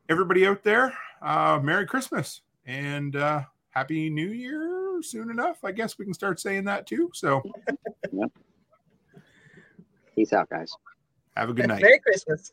everybody out there, uh, Merry Christmas and uh, Happy New Year soon enough. I guess we can start saying that too. So, yep. peace out, guys. Have a good night. Merry Christmas.